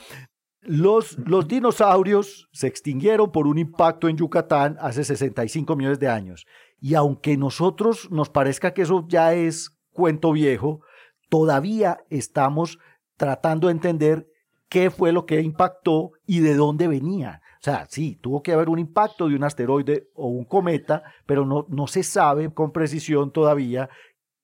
S4: Los, los, dinosaurios se extinguieron por un impacto en Yucatán hace 65 millones de años. Y aunque nosotros nos parezca que eso ya es cuento viejo, todavía estamos tratando de entender qué fue lo que impactó y de dónde venía. O sea, sí, tuvo que haber un impacto de un asteroide o un cometa, pero no, no se sabe con precisión todavía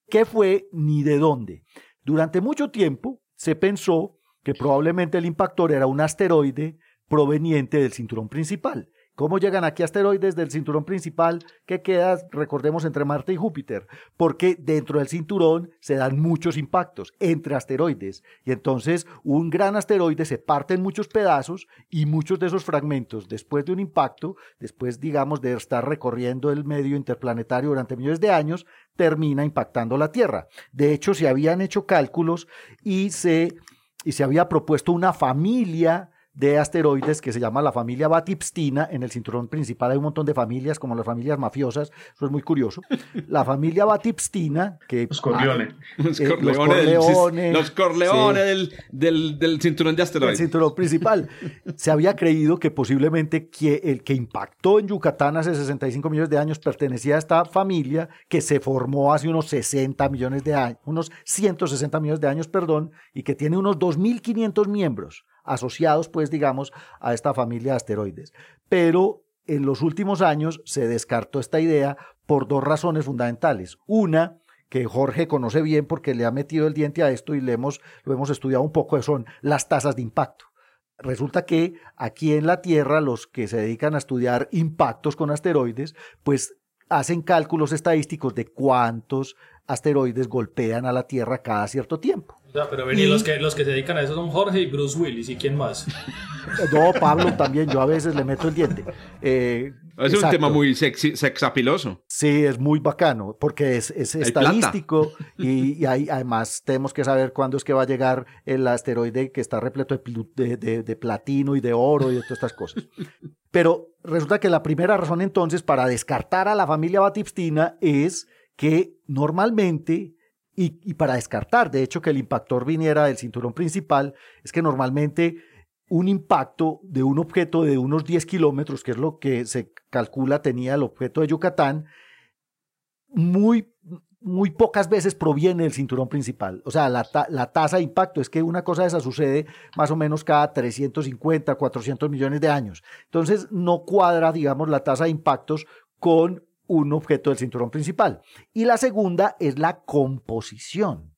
S4: qué fue ni de dónde. Durante mucho tiempo se pensó que probablemente el impactor era un asteroide proveniente del cinturón principal. ¿Cómo llegan aquí asteroides del cinturón principal que queda, recordemos, entre Marte y Júpiter? Porque dentro del cinturón se dan muchos impactos entre asteroides. Y entonces un gran asteroide se parte en muchos pedazos y muchos de esos fragmentos, después de un impacto, después, digamos, de estar recorriendo el medio interplanetario durante millones de años, termina impactando la Tierra. De hecho, se habían hecho cálculos y se, y se había propuesto una familia de asteroides que se llama la familia Batipstina. En el cinturón principal hay un montón de familias, como las familias mafiosas. Eso es muy curioso. La familia Batipstina, que...
S5: Los Corleones.
S1: los, Corleones. Los Corleones del, del, cinturón de asteroides.
S4: El cinturón principal. se había creído que posiblemente que el que impactó en Yucatán hace 65 millones de años pertenecía a esta familia que se formó hace unos 60 millones de años, unos 160 millones de años, perdón, y que tiene unos 2.500 miembros asociados, pues digamos, a esta familia de asteroides. Pero en los últimos años se descartó esta idea por dos razones fundamentales. Una, que Jorge conoce bien porque le ha metido el diente a esto y le hemos, lo hemos estudiado un poco, son las tasas de impacto. Resulta que aquí en la Tierra los que se dedican a estudiar impactos con asteroides, pues hacen cálculos estadísticos de cuántos asteroides golpean a la Tierra cada cierto tiempo.
S2: Pero vení, los, que, los que se dedican a eso son Jorge y Bruce Willis, ¿y quién más?
S4: No, Pablo también, yo a veces le meto el diente. Eh,
S1: es un tema muy sexy, sexapiloso.
S4: Sí, es muy bacano, porque es, estadístico y, además tenemos que saber cuándo es que va a llegar el asteroide que está repleto de, de platino y de oro y de todas estas cosas. Pero resulta que la primera razón entonces para descartar a la familia Batipstina es que normalmente y, para descartar, de hecho, que el impactor viniera del cinturón principal, es que normalmente un impacto de un objeto de unos 10 kilómetros, que es lo que se calcula tenía el objeto de Yucatán, muy, muy pocas veces proviene del cinturón principal. O sea, la, la, tasa de impacto es que una cosa de esa sucede más o menos cada 350, 400 millones de años. Entonces, no cuadra, digamos, la tasa de impactos con un objeto del cinturón principal. Y la segunda es la composición.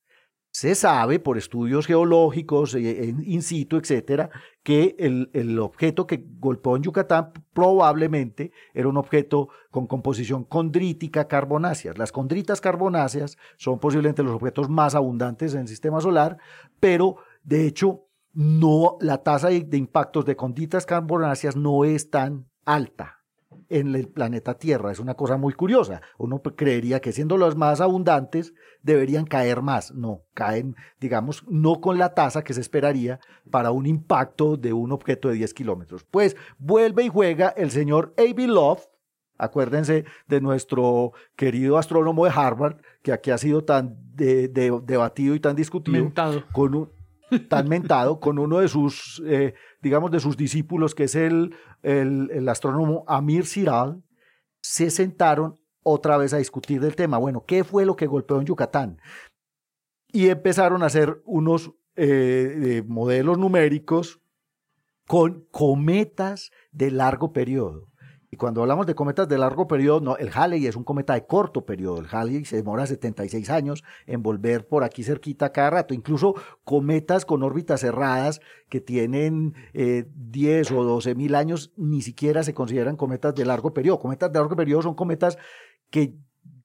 S4: Se sabe por estudios geológicos, eh, in situ, etcétera, que el, objeto que golpeó en Yucatán probablemente era un objeto con composición condrítica carbonácea. Las condritas carbonáceas son posiblemente los objetos más abundantes en el sistema solar, pero de hecho no la tasa de, de impactos de condritas carbonáceas no es tan alta en el planeta Tierra. Es una cosa muy curiosa. Uno creería que siendo los más abundantes deberían caer más. No, caen, digamos, no con la tasa que se esperaría para un impacto de un objeto de 10 kilómetros. Pues vuelve y juega el señor A.B. Love. Acuérdense de nuestro querido astrónomo de Harvard, que aquí ha sido tan debatido y tan discutido. Con un, tan mentado con uno de sus, eh, digamos, de sus discípulos, que es el, el, astrónomo Amir Siral, se sentaron otra vez a discutir del tema. Bueno, ¿qué fue lo que golpeó en Yucatán? Y empezaron a hacer unos eh, modelos numéricos con cometas de largo periodo. Y cuando hablamos de cometas de largo periodo, no, el Halley es un cometa de corto periodo. El Halley se demora 76 años en volver por aquí cerquita cada rato. Incluso cometas con órbitas cerradas que tienen 10 eh, o 12 mil años ni siquiera se consideran cometas de largo periodo. Cometas de largo periodo son cometas que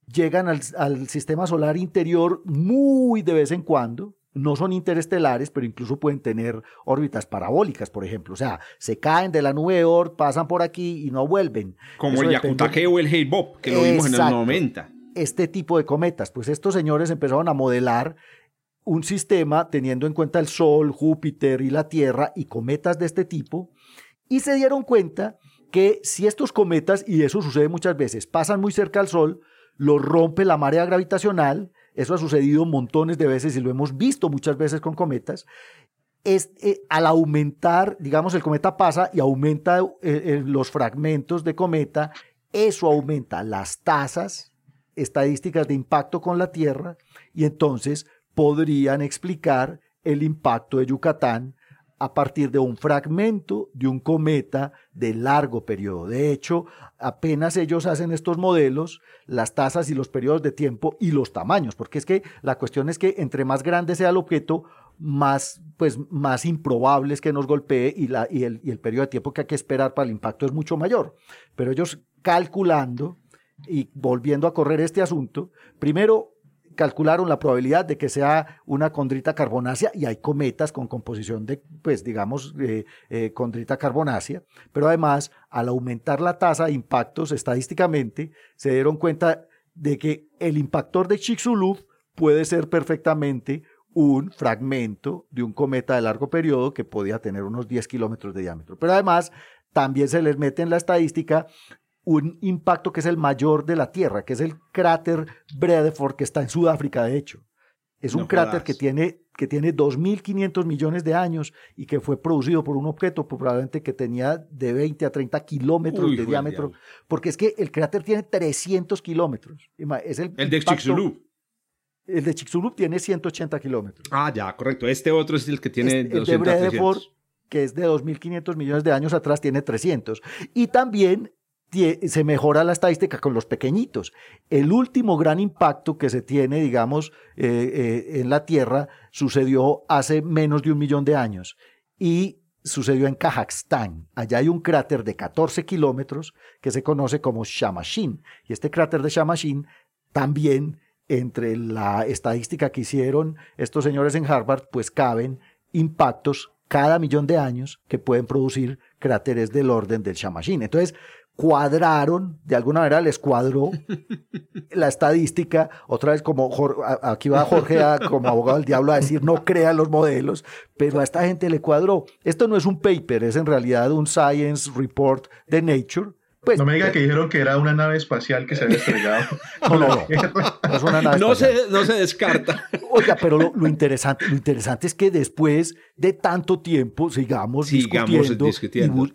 S4: llegan al sistema solar interior muy de vez en cuando no son interestelares, pero incluso pueden tener órbitas parabólicas, por ejemplo. O sea, se caen de la nube de Oort, pasan por aquí y no vuelven.
S1: Como el Yakutake o el Bob, que lo vimos en el 90.
S4: Este tipo de cometas. Pues estos señores empezaron a modelar un sistema teniendo en cuenta el Sol, Júpiter y la Tierra y cometas de este tipo, y se dieron cuenta que si estos cometas, y eso sucede muchas veces, pasan muy cerca al Sol, lo rompe la marea gravitacional, eso ha sucedido montones de veces y lo hemos visto muchas veces con cometas. Es, eh, al aumentar, digamos, el cometa pasa y aumenta eh, eh, los fragmentos de cometa, eso aumenta las tasas estadísticas de impacto con la Tierra y entonces podrían explicar el impacto de Yucatán a partir de un fragmento de un cometa de largo periodo. De hecho, apenas ellos hacen estos modelos, las tasas y los periodos de tiempo y los tamaños, porque es que la cuestión es que entre más grande sea el objeto, más, pues, más improbable es que nos golpee y, la, y, el, y el periodo de tiempo que hay que esperar para el impacto es mucho mayor. Pero ellos calculando y volviendo a correr este asunto, primero calcularon la probabilidad de que sea una condrita carbonácea y hay cometas con composición de, pues digamos, eh, eh, condrita carbonácea, pero además al aumentar la tasa de impactos estadísticamente se dieron cuenta de que el impactor de Chicxulub puede ser perfectamente un fragmento de un cometa de largo periodo que podía tener unos 10 kilómetros de diámetro. Pero además también se les mete en la estadística un impacto que es el mayor de la Tierra, que es el cráter Bredeford, que está en Sudáfrica, de hecho. Es un cráter que tiene, que tiene 2.500 millones de años y que fue producido por un objeto probablemente que tenía de 20 a 30 kilómetros de diámetro, porque es que el cráter tiene 300 kilómetros.
S1: Es el, el de Chicxulub.
S4: El de Chicxulub tiene 180 kilómetros.
S1: Ah, ya, correcto. Este otro es el que tiene
S4: este, El de Bredeford, que es de 2.500 millones de años atrás, tiene 300. Y también se mejora la estadística con los pequeñitos. El último gran impacto que se tiene, digamos, eh, eh, en la Tierra sucedió hace menos de un millón de años y sucedió en Kazajstán. Allá hay un cráter de 14 kilómetros que se conoce como Shamashin. Y este cráter de Shamashin también entre la estadística que hicieron estos señores en Harvard, pues caben impactos cada millón de años que pueden producir cráteres del orden del Shamashin. Entonces, cuadraron, de alguna manera les cuadró la estadística, otra vez como aquí va Jorge como abogado del diablo a decir no crean los modelos, pero a esta gente le cuadró. Esto no es un paper, es en realidad un science report de Nature
S5: pues, no me diga que dijeron que era una nave espacial que se había estrellado.
S1: no, no, no. Es una nave no, se, no se descarta.
S4: Oiga, pero lo, interesante, lo interesante es que después de tanto tiempo sigamos, discutiendo,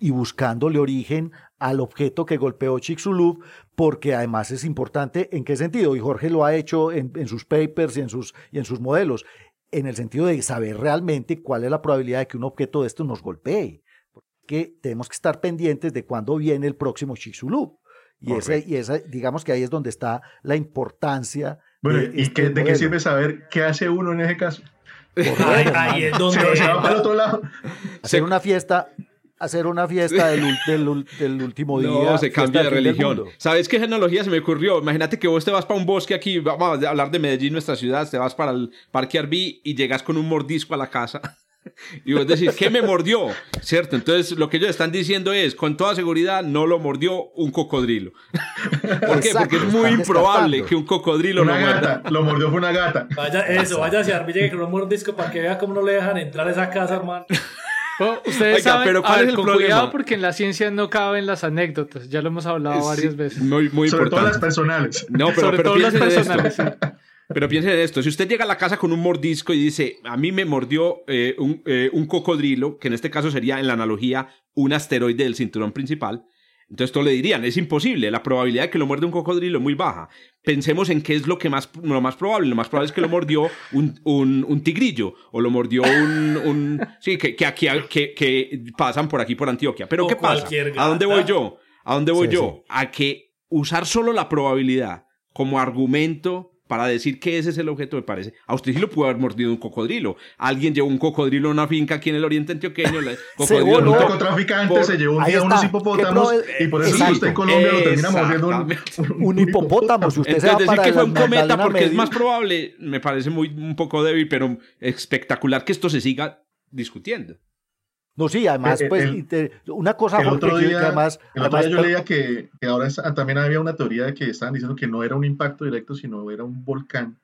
S4: Y, buscándole origen al objeto que golpeó Chicxulub, porque además es importante en qué sentido, y Jorge lo ha hecho en, en sus papers y en sus, y en sus modelos, en el sentido de saber realmente cuál es la probabilidad de que un objeto de esto nos golpee que tenemos que estar pendientes de cuándo viene el próximo Chicxulub. Y, ese, y esa, digamos que ahí es donde está la importancia.
S5: Bueno, ¿y este de qué sirve saber qué hace uno en ese caso?
S2: ahí, es donde
S5: se, va para el otro lado.
S4: Hacer una fiesta, hacer una fiesta del, del, último día. No,
S1: se cambia de religión. ¿Sabes qué genealogía se me ocurrió? Imagínate que vos te vas para un bosque aquí, vamos a hablar de Medellín, nuestra ciudad, te vas para el Parque Arbí y llegas con un mordisco a la casa. Y vos decís, ¿qué me mordió? ¿Cierto? Entonces, lo que ellos están diciendo es, con toda seguridad, no lo mordió un cocodrilo. ¿Por qué? Porque es muy improbable que un cocodrilo
S5: una lo gata, Lo mordió fue una gata.
S2: Vaya, eso, vaya hacia Armilla que no mordisco para que vea cómo no le dejan entrar a esa casa, hermano.
S7: Ustedes saben, pero ¿cuál es el problema? porque en la ciencia no caben las anécdotas. Ya lo hemos hablado varias veces.
S5: Muy, muy Sobre todo las personales.
S1: No, pero, Sobre todo las personales, sí. Pero piensen en esto, si usted llega a la casa con un mordisco y dice, a mí me mordió eh, eh, un, cocodrilo, que en este caso sería en la analogía un asteroide del cinturón principal, entonces todos le dirían, es imposible, la probabilidad de que lo muerde un cocodrilo es muy baja. Pensemos en qué es lo, que más, lo más probable. Lo más probable es que lo mordió un, tigrillo o lo mordió un... sí, que, que aquí que, pasan por aquí por Antioquia. Pero ¿qué pasa? ¿A dónde voy yo? ¿A dónde voy yo? A que usar solo la probabilidad como argumento para decir que ese es el objeto, me parece. A usted sí lo pudo haber mordido un cocodrilo. Alguien llevó un cocodrilo a una finca aquí en el oriente antioqueño.
S5: cocodrilo un narcotraficante se llevó un día unos hipopótamos y por eso si usted en Colombia lo termina mordiendo
S4: un, un, hipopótamo. Si usted
S1: Entonces, decir que fue un cometa porque es más probable, me parece muy un poco débil, pero espectacular que esto se siga discutiendo.
S4: No, sí, además, pues, una cosa
S5: el otro día, además, el otro día yo leía que, ahora también había una teoría de que estaban diciendo que no era un impacto directo, sino era un volcán.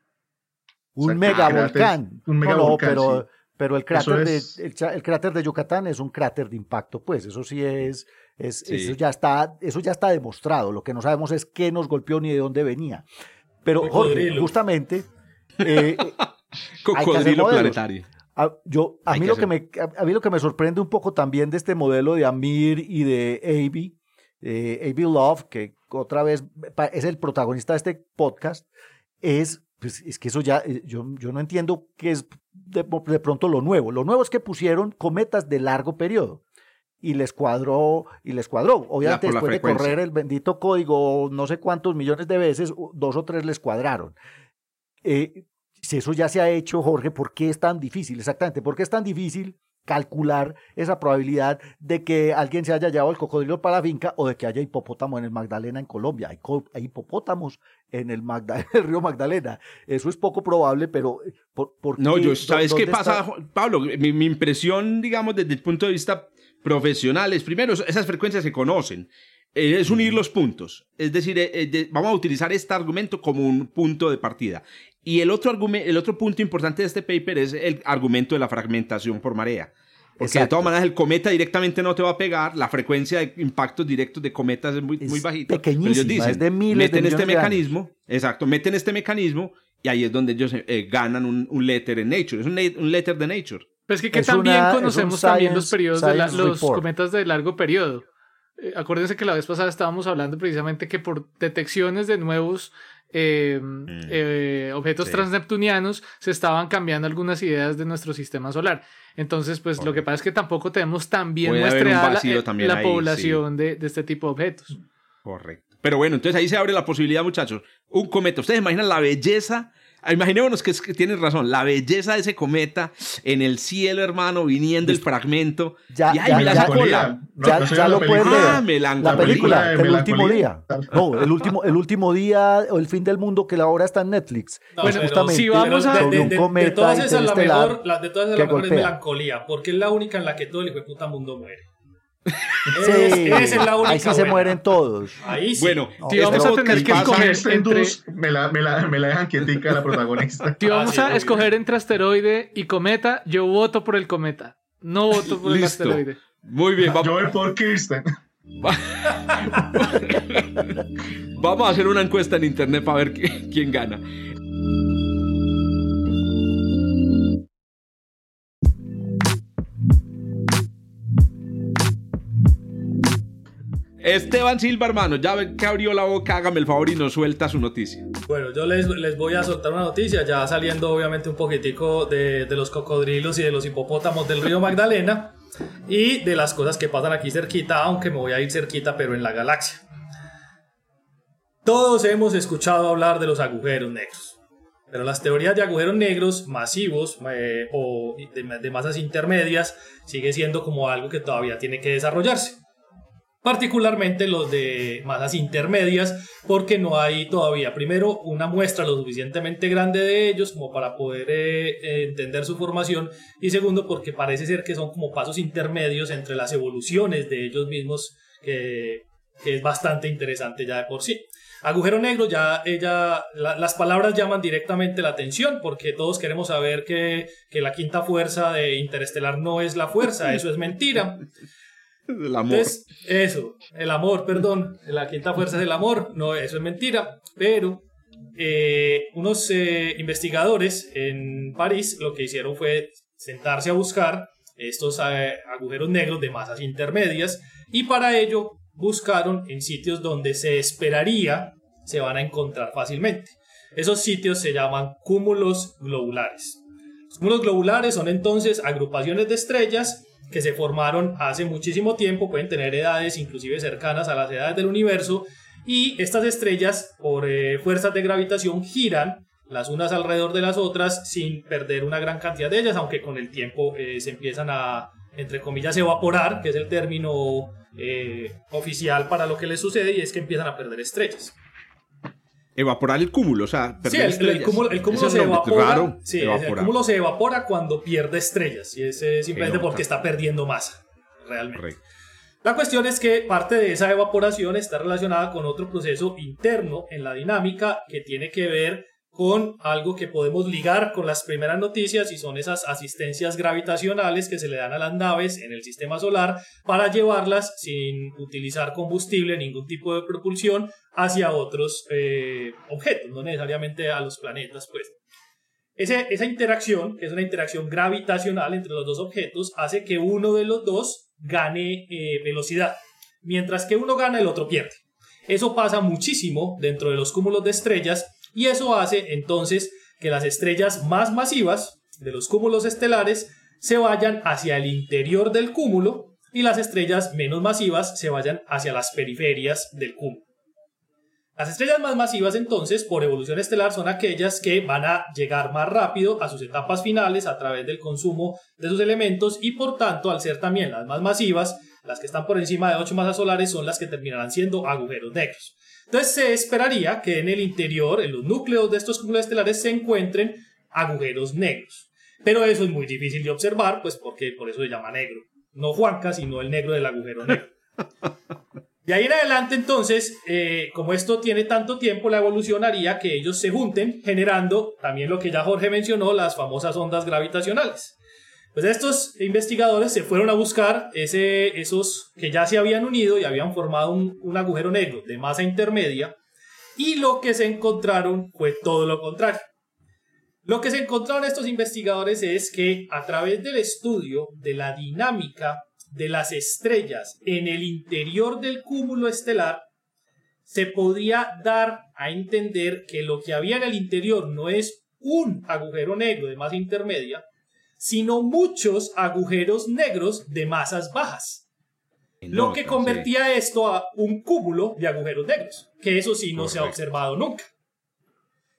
S4: Un megavolcán. Un megavolcán. pero, pero el cráter, de, el, cráter de Yucatán es un cráter de impacto, pues, eso sí es, es eso ya está, eso ya está demostrado. Lo que no sabemos es qué nos golpeó ni de dónde venía. Pero Jorge, justamente. Eh,
S1: Cocodrilo planetario.
S4: A, yo, a, mí lo que me, a, mí lo que me sorprende un poco también de este modelo de Amir y de Avi, eh, Love, que otra vez es el protagonista de este podcast, es, pues, es que eso ya, eh, yo, yo no entiendo qué es de, pronto lo nuevo. Lo nuevo es que pusieron cometas de largo periodo y les cuadró, y les cuadró. Obviamente después de correr el bendito código no sé cuántos millones de veces, dos o tres les cuadraron. Eh, si eso ya se ha hecho, Jorge, ¿por qué es tan difícil? Exactamente, ¿por qué es tan difícil calcular esa probabilidad de que alguien se haya llevado el cocodrilo para la finca o de que haya hipopótamo en el Magdalena en Colombia. Hay, hipopótamos en el, río Magdalena. Eso es poco probable, pero eh, ¿por,
S1: No, yo, ¿sabes qué pasa, Pablo? Mi, mi, impresión, digamos, desde el punto de vista profesional es, primero, esas frecuencias se conocen. Eh, es unir los puntos. Es decir, eh, vamos a utilizar este argumento como un punto de partida. Y el otro, el otro punto importante de este paper es el argumento de la fragmentación por marea. Porque de todas maneras el cometa directamente no te va a pegar, la frecuencia de impactos directos de cometas es muy, muy bajita.
S4: Pequeñísima, es de miles
S1: meten este mecanismo, exacto, meten este mecanismo y ahí es donde ellos eh, ganan un, un, letter en Nature, es un, un letter de Nature.
S7: Pues que, que también conocemos también los periodos de los cometas de largo periodo. Eh, acuérdense que la vez pasada estábamos hablando precisamente que por detecciones de nuevos eh, mm. eh, objetos transneptunianos, se estaban cambiando algunas ideas de nuestro sistema solar. Entonces, pues lo que pasa es que tampoco tenemos tan bien muestreada la, la población de, de, este tipo de objetos.
S1: Correcto. Pero bueno, entonces ahí se abre la posibilidad, muchachos. Un cometa. ¿Ustedes imaginan la belleza imaginémonos que, es, que tienes razón, la belleza de ese cometa en el cielo, hermano, viniendo el fragmento.
S4: Ya, y, ya, ya, cola. ya, ya lo puedes
S1: ah,
S4: ver. La película, el último día. No, el último, el último día o el fin del mundo que la obra está en Netflix.
S2: bueno, justamente si vamos a de, de, de, todas esas la mejor, la, de todas esas la mejor es melancolía, porque es la única en la que todo el hijo de puta mundo muere.
S4: Sí, es, es la única ahí sí se mueren todos.
S2: Ahí sí.
S1: Bueno,
S7: no, tío, vamos a tener que escoger entre...
S5: Me la, me, la, me la dejan quietica la protagonista.
S7: Tío, vamos a escoger entre asteroide y cometa. Yo voto por el cometa. No voto por el asteroide.
S1: Muy bien,
S5: vamos. Yo voy por Kirsten.
S1: vamos a hacer una encuesta en internet para ver quién gana. Esteban Silva, hermano, ya ven que abrió la boca, hágame el favor y nos suelta su noticia.
S2: Bueno, yo les, les voy a soltar una noticia, ya saliendo obviamente un poquitico de, de los cocodrilos y de los hipopótamos del río Magdalena y de las cosas que pasan aquí cerquita, aunque me voy a ir cerquita, pero en la galaxia. Todos hemos escuchado hablar de los agujeros negros, pero las teorías de agujeros negros masivos eh, o de, de masas intermedias sigue siendo como algo que todavía tiene que desarrollarse particularmente los de masas intermedias, porque no hay todavía, primero, una muestra lo suficientemente grande de ellos como para poder eh, entender su formación, y segundo, porque parece ser que son como pasos intermedios entre las evoluciones de ellos mismos, que, es bastante interesante ya de por sí. Agujero negro, ya ella, las palabras llaman directamente la atención porque todos queremos saber que, que la quinta fuerza de Interestelar no es la fuerza, eso es mentira.
S1: El amor.
S2: eso, el amor, perdón. La quinta fuerza es el amor. No, eso es mentira. Pero eh, unos eh, investigadores en París lo que hicieron fue sentarse a buscar estos eh, agujeros negros de masas intermedias y para ello buscaron en sitios donde se esperaría se van a encontrar fácilmente. Esos sitios se llaman cúmulos globulares. Los cúmulos globulares son entonces agrupaciones de estrellas que se formaron hace muchísimo tiempo, pueden tener edades inclusive cercanas a las edades del universo, y estas estrellas por eh, fuerzas de gravitación giran las unas alrededor de las otras sin perder una gran cantidad de ellas, aunque con el tiempo eh, se empiezan a, entre comillas, evaporar, que es el término eh, oficial para lo que les sucede, y es que empiezan a perder estrellas
S1: evaporar el cúmulo, o sea,
S2: sí, el, cúmulo, se evapora. sí, el cúmulo se evapora cuando pierde estrellas y es simplemente porque está perdiendo masa, realmente. La cuestión es que parte de esa evaporación está relacionada con otro proceso interno en la dinámica que tiene que ver con algo que podemos ligar con las primeras noticias y son esas asistencias gravitacionales que se le dan a las naves en el sistema solar para llevarlas sin utilizar combustible, ningún tipo de propulsión hacia otros eh, objetos, no necesariamente a los planetas, pues. esa interacción, que es una interacción gravitacional entre los dos objetos, hace que uno de los dos gane eh, velocidad, mientras que uno gana, el otro pierde. Eso pasa muchísimo dentro de los cúmulos de estrellas y eso hace entonces que las estrellas más masivas de los cúmulos estelares se vayan hacia el interior del cúmulo y las estrellas menos masivas se vayan hacia las periferias del cúmulo. Las estrellas más masivas entonces, por evolución estelar, son aquellas que van a llegar más rápido a sus etapas finales a través del consumo de sus elementos y por tanto, al ser también las más masivas, las que están por encima de 8 masas solares son las que terminarán siendo agujeros negros. Entonces se esperaría que en el interior, en los núcleos de estos cúmulos estelares, se encuentren agujeros negros. Pero eso es muy difícil de observar, pues porque por eso se llama negro. No Juanca, sino el negro del agujero negro. De ahí en adelante, entonces, eh, como esto tiene tanto tiempo, la evolución haría que ellos se junten, generando también lo que ya Jorge mencionó, las famosas ondas gravitacionales. Pues estos investigadores se fueron a buscar ese, esos que ya se habían unido y habían formado un, un agujero negro de masa intermedia y lo que se encontraron fue todo lo contrario. Lo que se encontraron estos investigadores es que a través del estudio de la dinámica de las estrellas en el interior del cúmulo estelar, se podía dar a entender que lo que había en el interior no es un agujero negro de masa intermedia, sino muchos agujeros negros de masas bajas. lo que convertía esto a un cúmulo de agujeros negros, que eso sí no se ha observado nunca.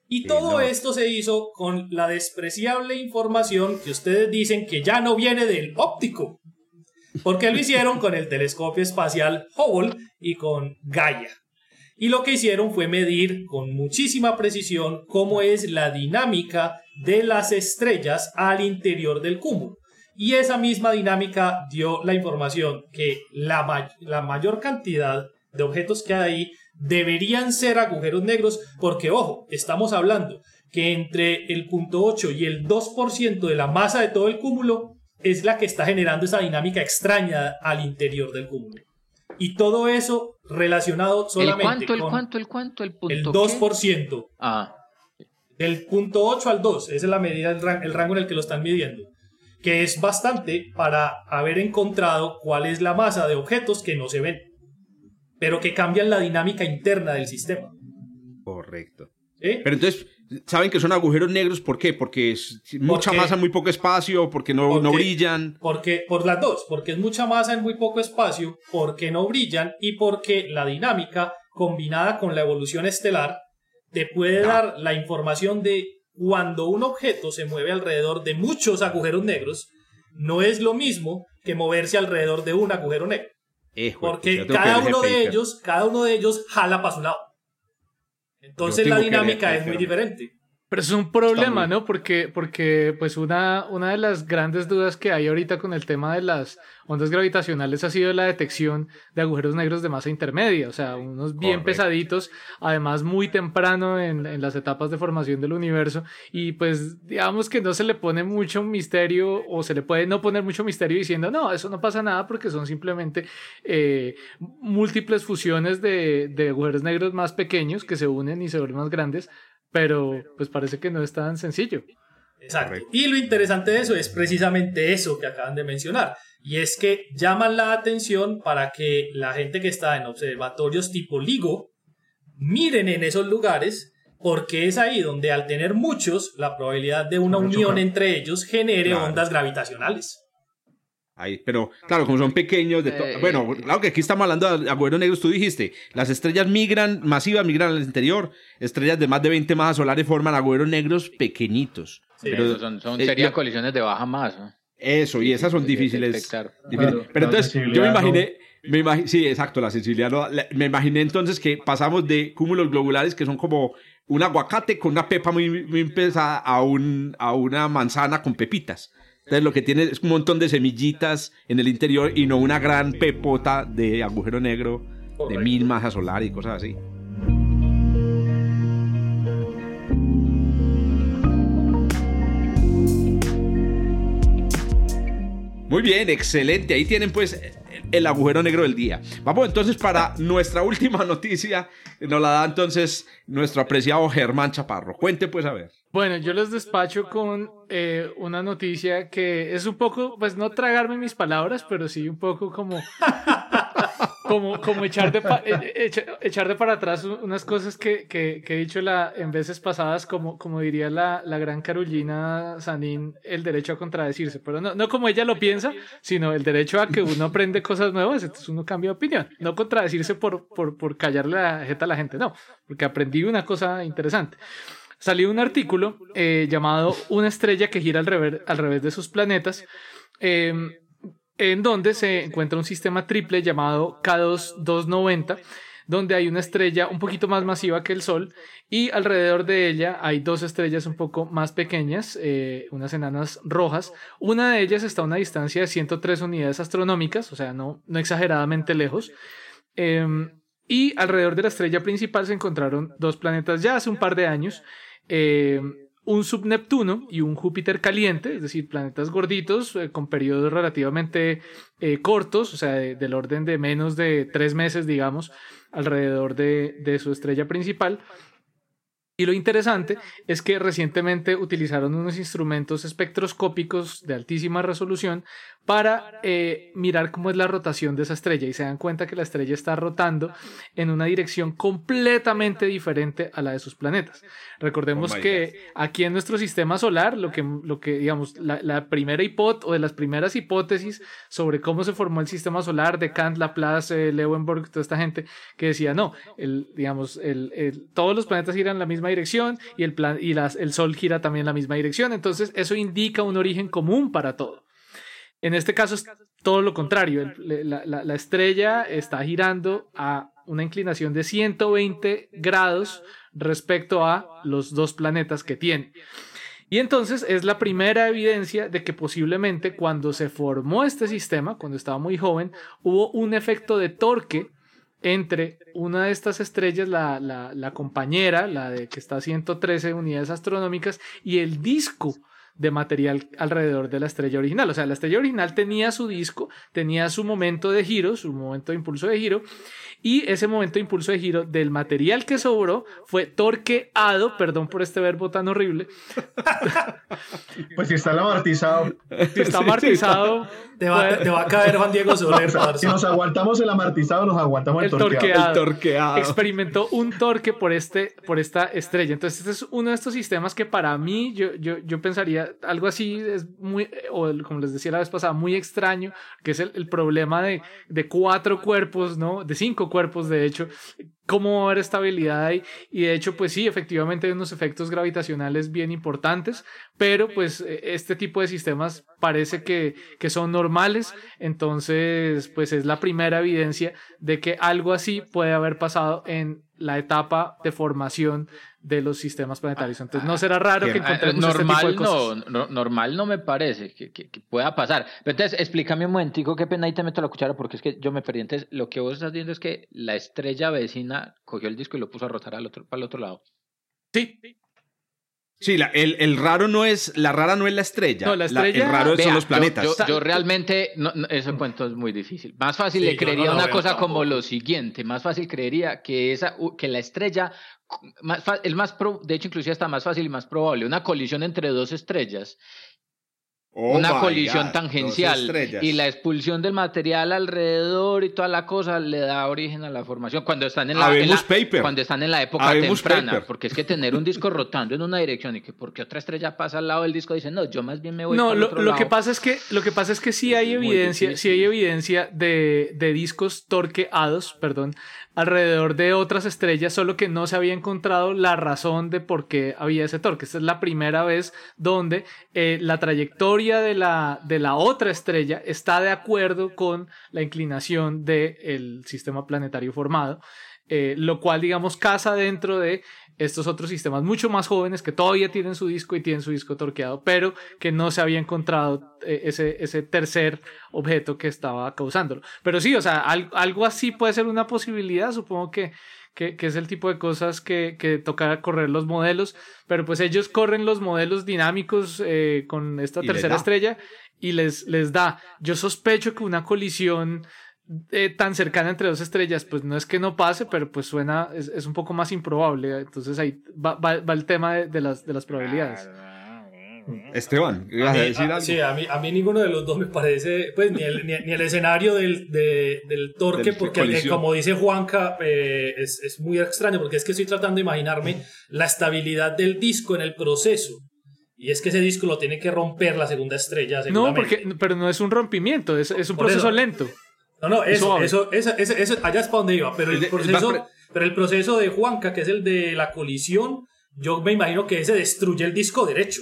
S2: Y todo esto se hizo con la despreciable información que ustedes dicen que ya no viene del óptico. Porque lo hicieron con el telescopio espacial Hubble y con Gaia. Y lo que hicieron fue medir con muchísima precisión cómo es la dinámica de las estrellas al interior del cúmulo. Y esa misma dinámica dio la información que la, la mayor cantidad de objetos que hay ahí deberían ser agujeros negros, porque ojo, estamos hablando que entre el punto 8 y el 2% de la masa de todo el cúmulo es la que está generando esa dinámica extraña al interior del cúmulo. Y todo eso relacionado solamente
S6: ¿El cuánto, el cuánto, el cuánto, el punto
S2: El 2%.
S6: Ah.
S2: Del punto 8 al 2, esa es la medida, el rango en el que lo están midiendo. Que es bastante para haber encontrado cuál es la masa de objetos que no se ven pero que cambian la dinámica interna del sistema.
S1: Correcto. Pero entonces, ¿saben que son agujeros negros? ¿Por qué? Porque es mucha masa en muy poco espacio, porque no, no brillan.
S2: Porque, por las dos, porque es mucha masa en muy poco espacio, porque no brillan y porque la dinámica combinada con la evolución estelar te puede dar la información de cuando un objeto se mueve alrededor de muchos agujeros negros, no es lo mismo que moverse alrededor de un agujero negro. Porque cada uno de ellos, cada uno de ellos jala para su lado. Entonces la dinámica es muy diferente.
S7: Pero es un problema, ¿no? Porque, porque pues una, una de las grandes dudas que hay ahorita con el tema de las ondas gravitacionales ha sido la detección de agujeros negros de masa intermedia, o sea, unos bien pesaditos, además muy temprano en, en, las etapas de formación del universo, y pues digamos que no se le pone mucho misterio o se le puede no poner mucho misterio diciendo, no, eso no pasa nada porque son simplemente eh, múltiples fusiones de, de agujeros negros más pequeños que se unen y se vuelven más grandes pero pues parece que no es tan sencillo.
S2: Exacto. Y lo interesante de eso es precisamente eso que acaban de mencionar. Y es que llaman la atención para que la gente que está en observatorios tipo LIGO miren en esos lugares porque es ahí donde al tener muchos, la probabilidad de una unión entre ellos genere ondas gravitacionales
S1: pero claro, como son pequeños, de eh, bueno, claro que aquí estamos hablando de agujeros negros, tú dijiste, las estrellas migran, masivas migran al interior, estrellas de más de 20 masas solares forman agujeros negros pequeñitos.
S6: pero, son, son eh, serían colisiones de baja masa.
S1: Eso, y esas son difíciles. pero entonces, yo me imaginé, me sí, exacto, la sensibilidad. me imaginé entonces que pasamos de cúmulos globulares que son como un aguacate con una pepa muy, muy pesada a, un, a una manzana con pepitas. Entonces lo que tiene es un montón de semillitas en el interior y no una gran pepota de agujero negro de mil masas solar y cosas así. Muy bien, excelente. Ahí tienen pues el agujero negro del día. Vamos entonces para nuestra última noticia. Nos la da entonces nuestro apreciado Germán Chaparro. Cuente pues a ver.
S7: Bueno, yo les despacho con eh, una noticia que es un poco, pues no tragarme mis palabras, pero sí un poco como, como, como echar, de eh, eh, echar, de para atrás unas cosas que, que, he dicho la, en veces pasadas, como, como diría la, la gran Carolina Sanín, el derecho a contradecirse, pero no, no como ella lo piensa, sino el derecho a que uno aprende cosas nuevas, entonces uno cambia de opinión, no contradecirse por, por, por callarle la jeta a la gente, no, porque aprendí una cosa interesante salió un artículo eh, llamado Una estrella que gira al revés, de sus planetas, em, en donde se encuentra un sistema triple llamado K2290, donde hay una estrella un poquito más masiva que el Sol y alrededor de ella hay dos estrellas un poco más pequeñas, eh, unas enanas rojas. Una de ellas está a una distancia de 103 unidades astronómicas, o sea, no, no exageradamente lejos. Em, y alrededor de la estrella principal se encontraron dos planetas ya hace un par de años eh, un subneptuno y un Júpiter caliente, es decir, planetas gorditos eh, con periodos relativamente eh, cortos, o sea, del orden de menos de tres meses, digamos, alrededor de su estrella principal. Y lo interesante es que recientemente utilizaron unos instrumentos espectroscópicos de altísima resolución para eh, mirar cómo es la rotación de esa estrella y se dan cuenta que la estrella está rotando en una dirección completamente diferente a la de sus planetas. Recordemos oh que aquí en nuestro sistema solar, lo que, lo que digamos, la, primera hipótesis o de las primeras hipótesis sobre cómo se formó el sistema solar de Kant, Laplace, Leeuwenberg, toda esta gente que decía, no, el, digamos, el, todos los planetas giran la misma dirección y el, plan, y el Sol gira también en la misma dirección. Entonces, eso indica un origen común para todo. En este caso es todo lo contrario. la, estrella está girando a una inclinación de 120 grados respecto a los dos planetas que tiene. Y entonces es la primera evidencia de que posiblemente cuando se formó este sistema, cuando estaba muy joven, hubo un efecto de torque entre una de estas estrellas, la, la, compañera, la de que está a 113 unidades astronómicas, y el disco de material alrededor de la estrella original. O sea, la estrella original tenía su disco, tenía su momento de giro, su momento de impulso de giro, y ese momento de impulso de giro del material que sobró fue torqueado, perdón por este verbo tan horrible.
S5: pues si está amortizado.
S7: Si está amortizado.
S2: Te va, a caer Juan Diego Soler.
S5: si nos aguantamos el amortizado, nos aguantamos el, torqueado.
S7: el torqueado. Experimentó un torque por, este, por esta estrella. Entonces, este es uno de estos sistemas que para mí, yo, yo, yo pensaría, algo así es muy, o como les decía la vez pasada, muy extraño, que es el, el problema de, de cuatro cuerpos, ¿no? De cinco cuerpos, de hecho, cómo va a haber estabilidad ahí. Y de hecho, pues sí, efectivamente hay unos efectos gravitacionales bien importantes, pero pues e, este tipo de sistemas parece que, que son normales. Entonces, pues es la primera evidencia de que algo así puede haber pasado en la etapa de formación de los sistemas planetarios. Entonces no será raro que encontremos
S6: normal,
S7: este tipo de cosas.
S6: No, normal no me parece que, que, pueda pasar. Pero entonces explícame un momentico, qué pena ahí te meto la cuchara porque es que yo me perdí. Entonces lo que vos estás viendo es que la estrella vecina cogió el disco y lo puso a rotar al otro, para el otro lado.
S7: Sí.
S1: Sí, la, el, el, raro no es, la rara no es la estrella. No, la estrella. el raro son los planetas.
S6: Yo, realmente, no, ese cuento es muy difícil. Más fácil le creería una cosa como lo siguiente. Más fácil creería que, esa, que la estrella, más, el más de hecho, inclusive está más fácil y más probable, una colisión entre dos estrellas Oh una colisión tangencial y la expulsión del material alrededor y toda la cosa le da origen a la formación. Cuando están en la, cuando están en la época temprana porque es que tener un disco rotando en una dirección y que porque otra estrella pasa al lado del disco dice no yo más bien me voy
S7: no
S6: para
S7: lo,
S6: otro
S7: lo que pasa es que lo que pasa es que sí hay evidencia sí hay evidencia de, de discos torqueados perdón alrededor de otras estrellas, solo que no se había encontrado la razón de por qué había ese torque. Esta es la primera vez donde eh, la trayectoria de la, de la otra estrella está de acuerdo con la inclinación del sistema planetario formado. Eh, lo cual, digamos, casa dentro de estos otros sistemas mucho más jóvenes que todavía tienen su disco y tienen su disco torqueado, pero que no se había encontrado eh, ese, ese tercer objeto que estaba causándolo. Pero sí, o sea, algo, así puede ser una posibilidad, supongo que, que, es el tipo de cosas que, que toca correr los modelos, pero pues ellos corren los modelos dinámicos eh, con esta tercera estrella y les, les da. Yo sospecho que una colisión eh, tan cercana entre dos estrellas, pues no es que no pase, pero pues suena, es, un poco más improbable. Entonces ahí va, el tema de, las, de las probabilidades.
S1: Esteban,
S2: a mí, Sí, a mí, a mí ninguno de los dos me parece, pues ni el, ni, el escenario del, del torque, porque como dice Juanca, eh, es, es muy extraño, porque es que estoy tratando de imaginarme la estabilidad del disco en el proceso. Y es que ese disco lo tiene que romper la segunda estrella.
S7: No, porque, pero no es un rompimiento, es, es un proceso lento.
S2: No, no, eso, eso, eso, eso, allá es para donde iba. Pero el, proceso, pero el proceso de Juanca, que es el de la colisión, yo me imagino que ese destruye el disco derecho.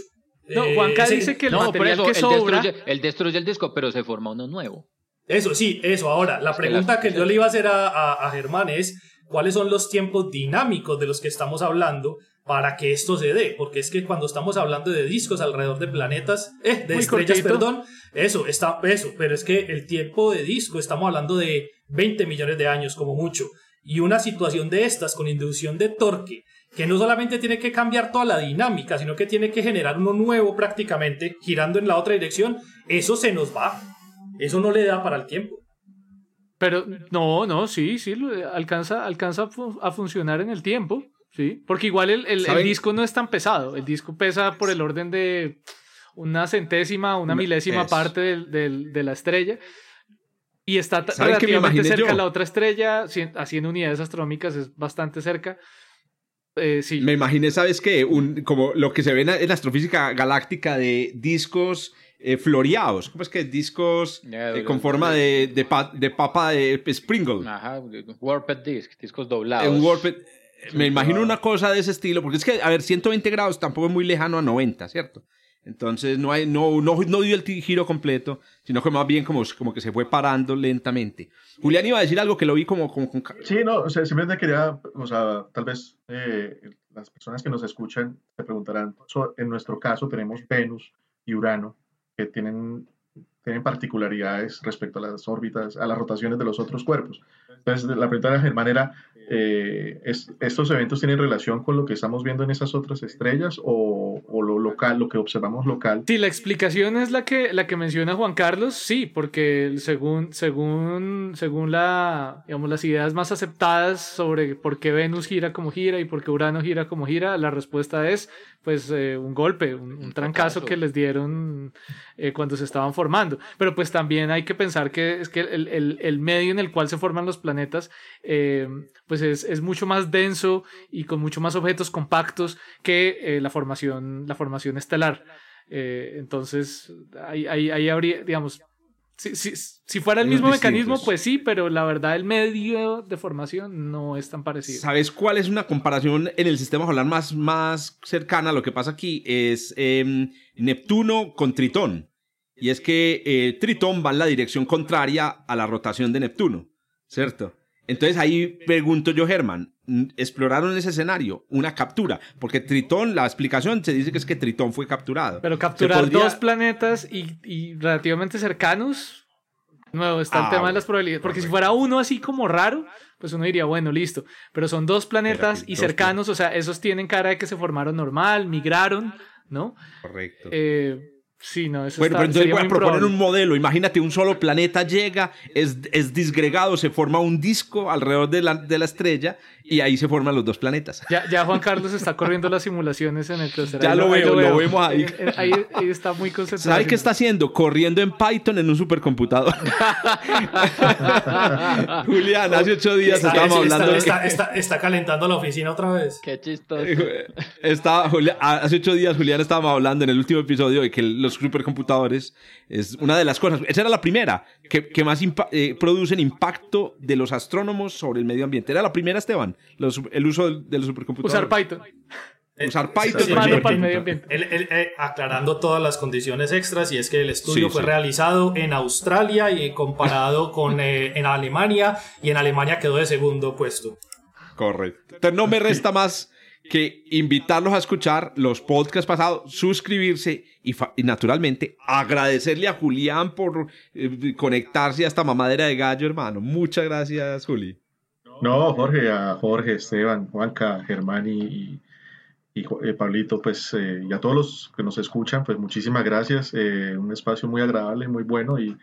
S7: No, eh, Juanca dice que el material que sobra...
S6: Destruye, él destruye el disco, pero se forma uno nuevo.
S2: Eso, sí, eso. Ahora, la pregunta que, yo le iba a hacer a, a, a Germán es, ¿cuáles son los tiempos dinámicos de los que estamos hablando para que esto se dé, porque es que cuando estamos hablando de discos alrededor de planetas, eh, de estrellas, perdón, eso, está, eso, pero es que el tiempo de disco, estamos hablando de 20 millones de años como mucho, y una situación de estas con inducción de torque, que no solamente tiene que cambiar toda la dinámica, sino que tiene que generar uno nuevo prácticamente, girando en la otra dirección, eso se nos va, eso no le da para el tiempo.
S7: Pero no, no, sí, sí, alcanza, alcanza a funcionar en el tiempo. Sí, porque igual el, el, disco no es tan pesado. El disco pesa por el orden de una centésima, una milésima parte del, del, de la estrella. Y está relativamente cerca de la otra estrella, así en unidades astronómicas es bastante cerca. Eh, sí.
S1: Me imaginé, ¿sabes qué? Un, como lo que se ve en, la astrofísica galáctica de discos eh, floreados. ¿Cómo es que? Discos eh, con forma de, de, de, papa de Springle.
S6: Ajá, warped disc, discos doblados.
S1: Un warped, me imagino una cosa de ese estilo, porque es que, a ver, 120 grados tampoco es muy lejano a 90, ¿cierto? Entonces no, hay, no, no, no dio el giro completo, sino que más bien como, como que se fue parando lentamente. Julián iba a decir algo que lo vi como... como
S5: Sí, no, o sea, simplemente quería, o sea, tal vez eh, las personas que nos escuchan se preguntarán, en nuestro caso tenemos Venus y Urano, que tienen, tienen particularidades respecto a las órbitas, a las rotaciones de los otros cuerpos. Entonces, la pregunta de Germán era, eh, ¿estos eventos tienen relación con lo que estamos viendo en esas otras estrellas o, lo local, lo que observamos local?
S7: Sí, la explicación es la que, la que menciona Juan Carlos, sí, porque según, según, según la, digamos, las ideas más aceptadas sobre por qué Venus gira como gira y por qué Urano gira como gira, la respuesta es pues eh, un golpe, un, trancazo que les dieron eh, cuando se estaban formando. Pero pues también hay que pensar que es que el, el, el medio en el cual se forman los planetas, pues pues es, mucho más denso y con mucho más objetos compactos que eh, la, formación, la formación estelar. Eh, entonces, ahí, ahí, habría, digamos, si, si, fuera el mismo mecanismo, pues sí, pero la verdad el medio de formación no es tan parecido.
S1: ¿Sabes cuál es una comparación en el sistema solar más, más cercana a lo que pasa aquí? Es em, Neptuno con Tritón. Y es que eh, Tritón va en la dirección contraria a la rotación de Neptuno, ¿cierto? Entonces ahí pregunto yo, Germán, ¿exploraron ese escenario? Una captura, porque Tritón, la explicación se dice que es que Tritón fue capturado.
S7: Pero capturar dos planetas y, relativamente cercanos, nuevo, está el ah, tema de las probabilidades, porque si fuera uno así como raro, pues uno diría, bueno, listo, pero son dos planetas y cercanos, o sea, esos tienen cara de que se formaron normal, migraron, ¿no?
S1: Correcto.
S7: Eh, Sí, no, eso
S1: bueno,
S7: pero
S1: entonces voy a proponer un modelo. Imagínate, un solo planeta llega, es, es disgregado, se forma un disco alrededor de la, de la estrella y ahí se forman los dos planetas.
S7: Ya, ya Juan Carlos está corriendo las simulaciones en el
S1: tercer Ya lo, veo, lo, vemos ahí.
S7: ahí. ahí. está muy concentrado.
S1: ¿Sabes qué está haciendo? Corriendo en Python en un supercomputador. Julián, hace ocho días estábamos hablando.
S2: Está, está, está, calentando la oficina otra vez.
S6: Qué chistoso.
S1: Estaba, hace ocho días, Julián, estábamos hablando en el último episodio de que los supercomputadores es una de las cosas. Esa era la primera que, que más eh, producen impacto de los astrónomos sobre el medio ambiente. Era la primera, Esteban el uso de, los supercomputadores.
S7: Usar Python.
S1: Usar Python
S2: para el medio ambiente. Eh, aclarando todas las condiciones extras, y es que el estudio fue realizado en Australia y comparado con eh, en Alemania, y en Alemania quedó de segundo puesto.
S1: Correcto. Entonces no me resta más que invitarlos a escuchar los podcasts pasados, suscribirse y, naturalmente agradecerle a Julián por eh, conectarse a esta mamadera de gallo, hermano. Muchas gracias, Juli.
S5: No, Jorge, a Jorge, Esteban, Juanca, Germán y, y, eh, Pablito, pues, eh, y a todos los que nos escuchan, pues muchísimas gracias. Un espacio muy agradable, muy bueno y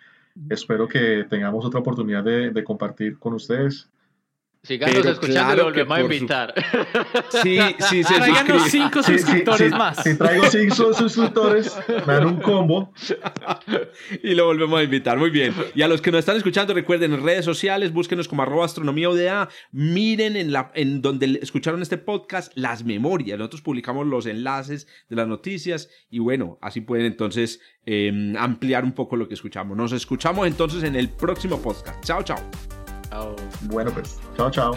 S5: espero que tengamos otra oportunidad de compartir con ustedes
S6: Síganos escuchando y lo volvemos a invitar.
S1: Sí, sí, se
S7: Tráiganos cinco suscriptores más.
S5: Si traigo cinco suscriptores, me dan un combo.
S1: y lo volvemos a invitar. Muy bien. Y a los que nos están escuchando, recuerden en redes sociales, búsquenos como arroba astronomía UDA. Miren en, la, en donde escucharon este podcast las memorias. Nosotros publicamos los enlaces de las noticias y bueno, así pueden entonces em, ampliar un poco lo que escuchamos. Nos escuchamos entonces en el próximo podcast. Chao, chao.
S5: Bueno, pues, chao, chao.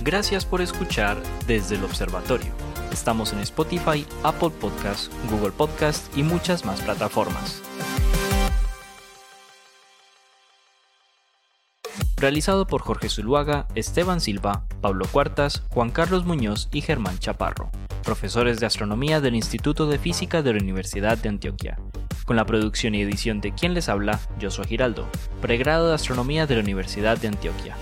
S3: Gracias por escuchar desde el observatorio. Estamos en Spotify, Apple Podcast, Google Podcast y muchas más plataformas. Realizado por Jorge Zuluaga, Esteban Silva, Pablo Cuartas, Juan Carlos Muñoz y Germán Chaparro, profesores de astronomía del Instituto de Física de la Universidad de Antioquia con la producción y edición de quien les habla, Joshua Giraldo, pregrado de Astronomía de la Universidad de Antioquia.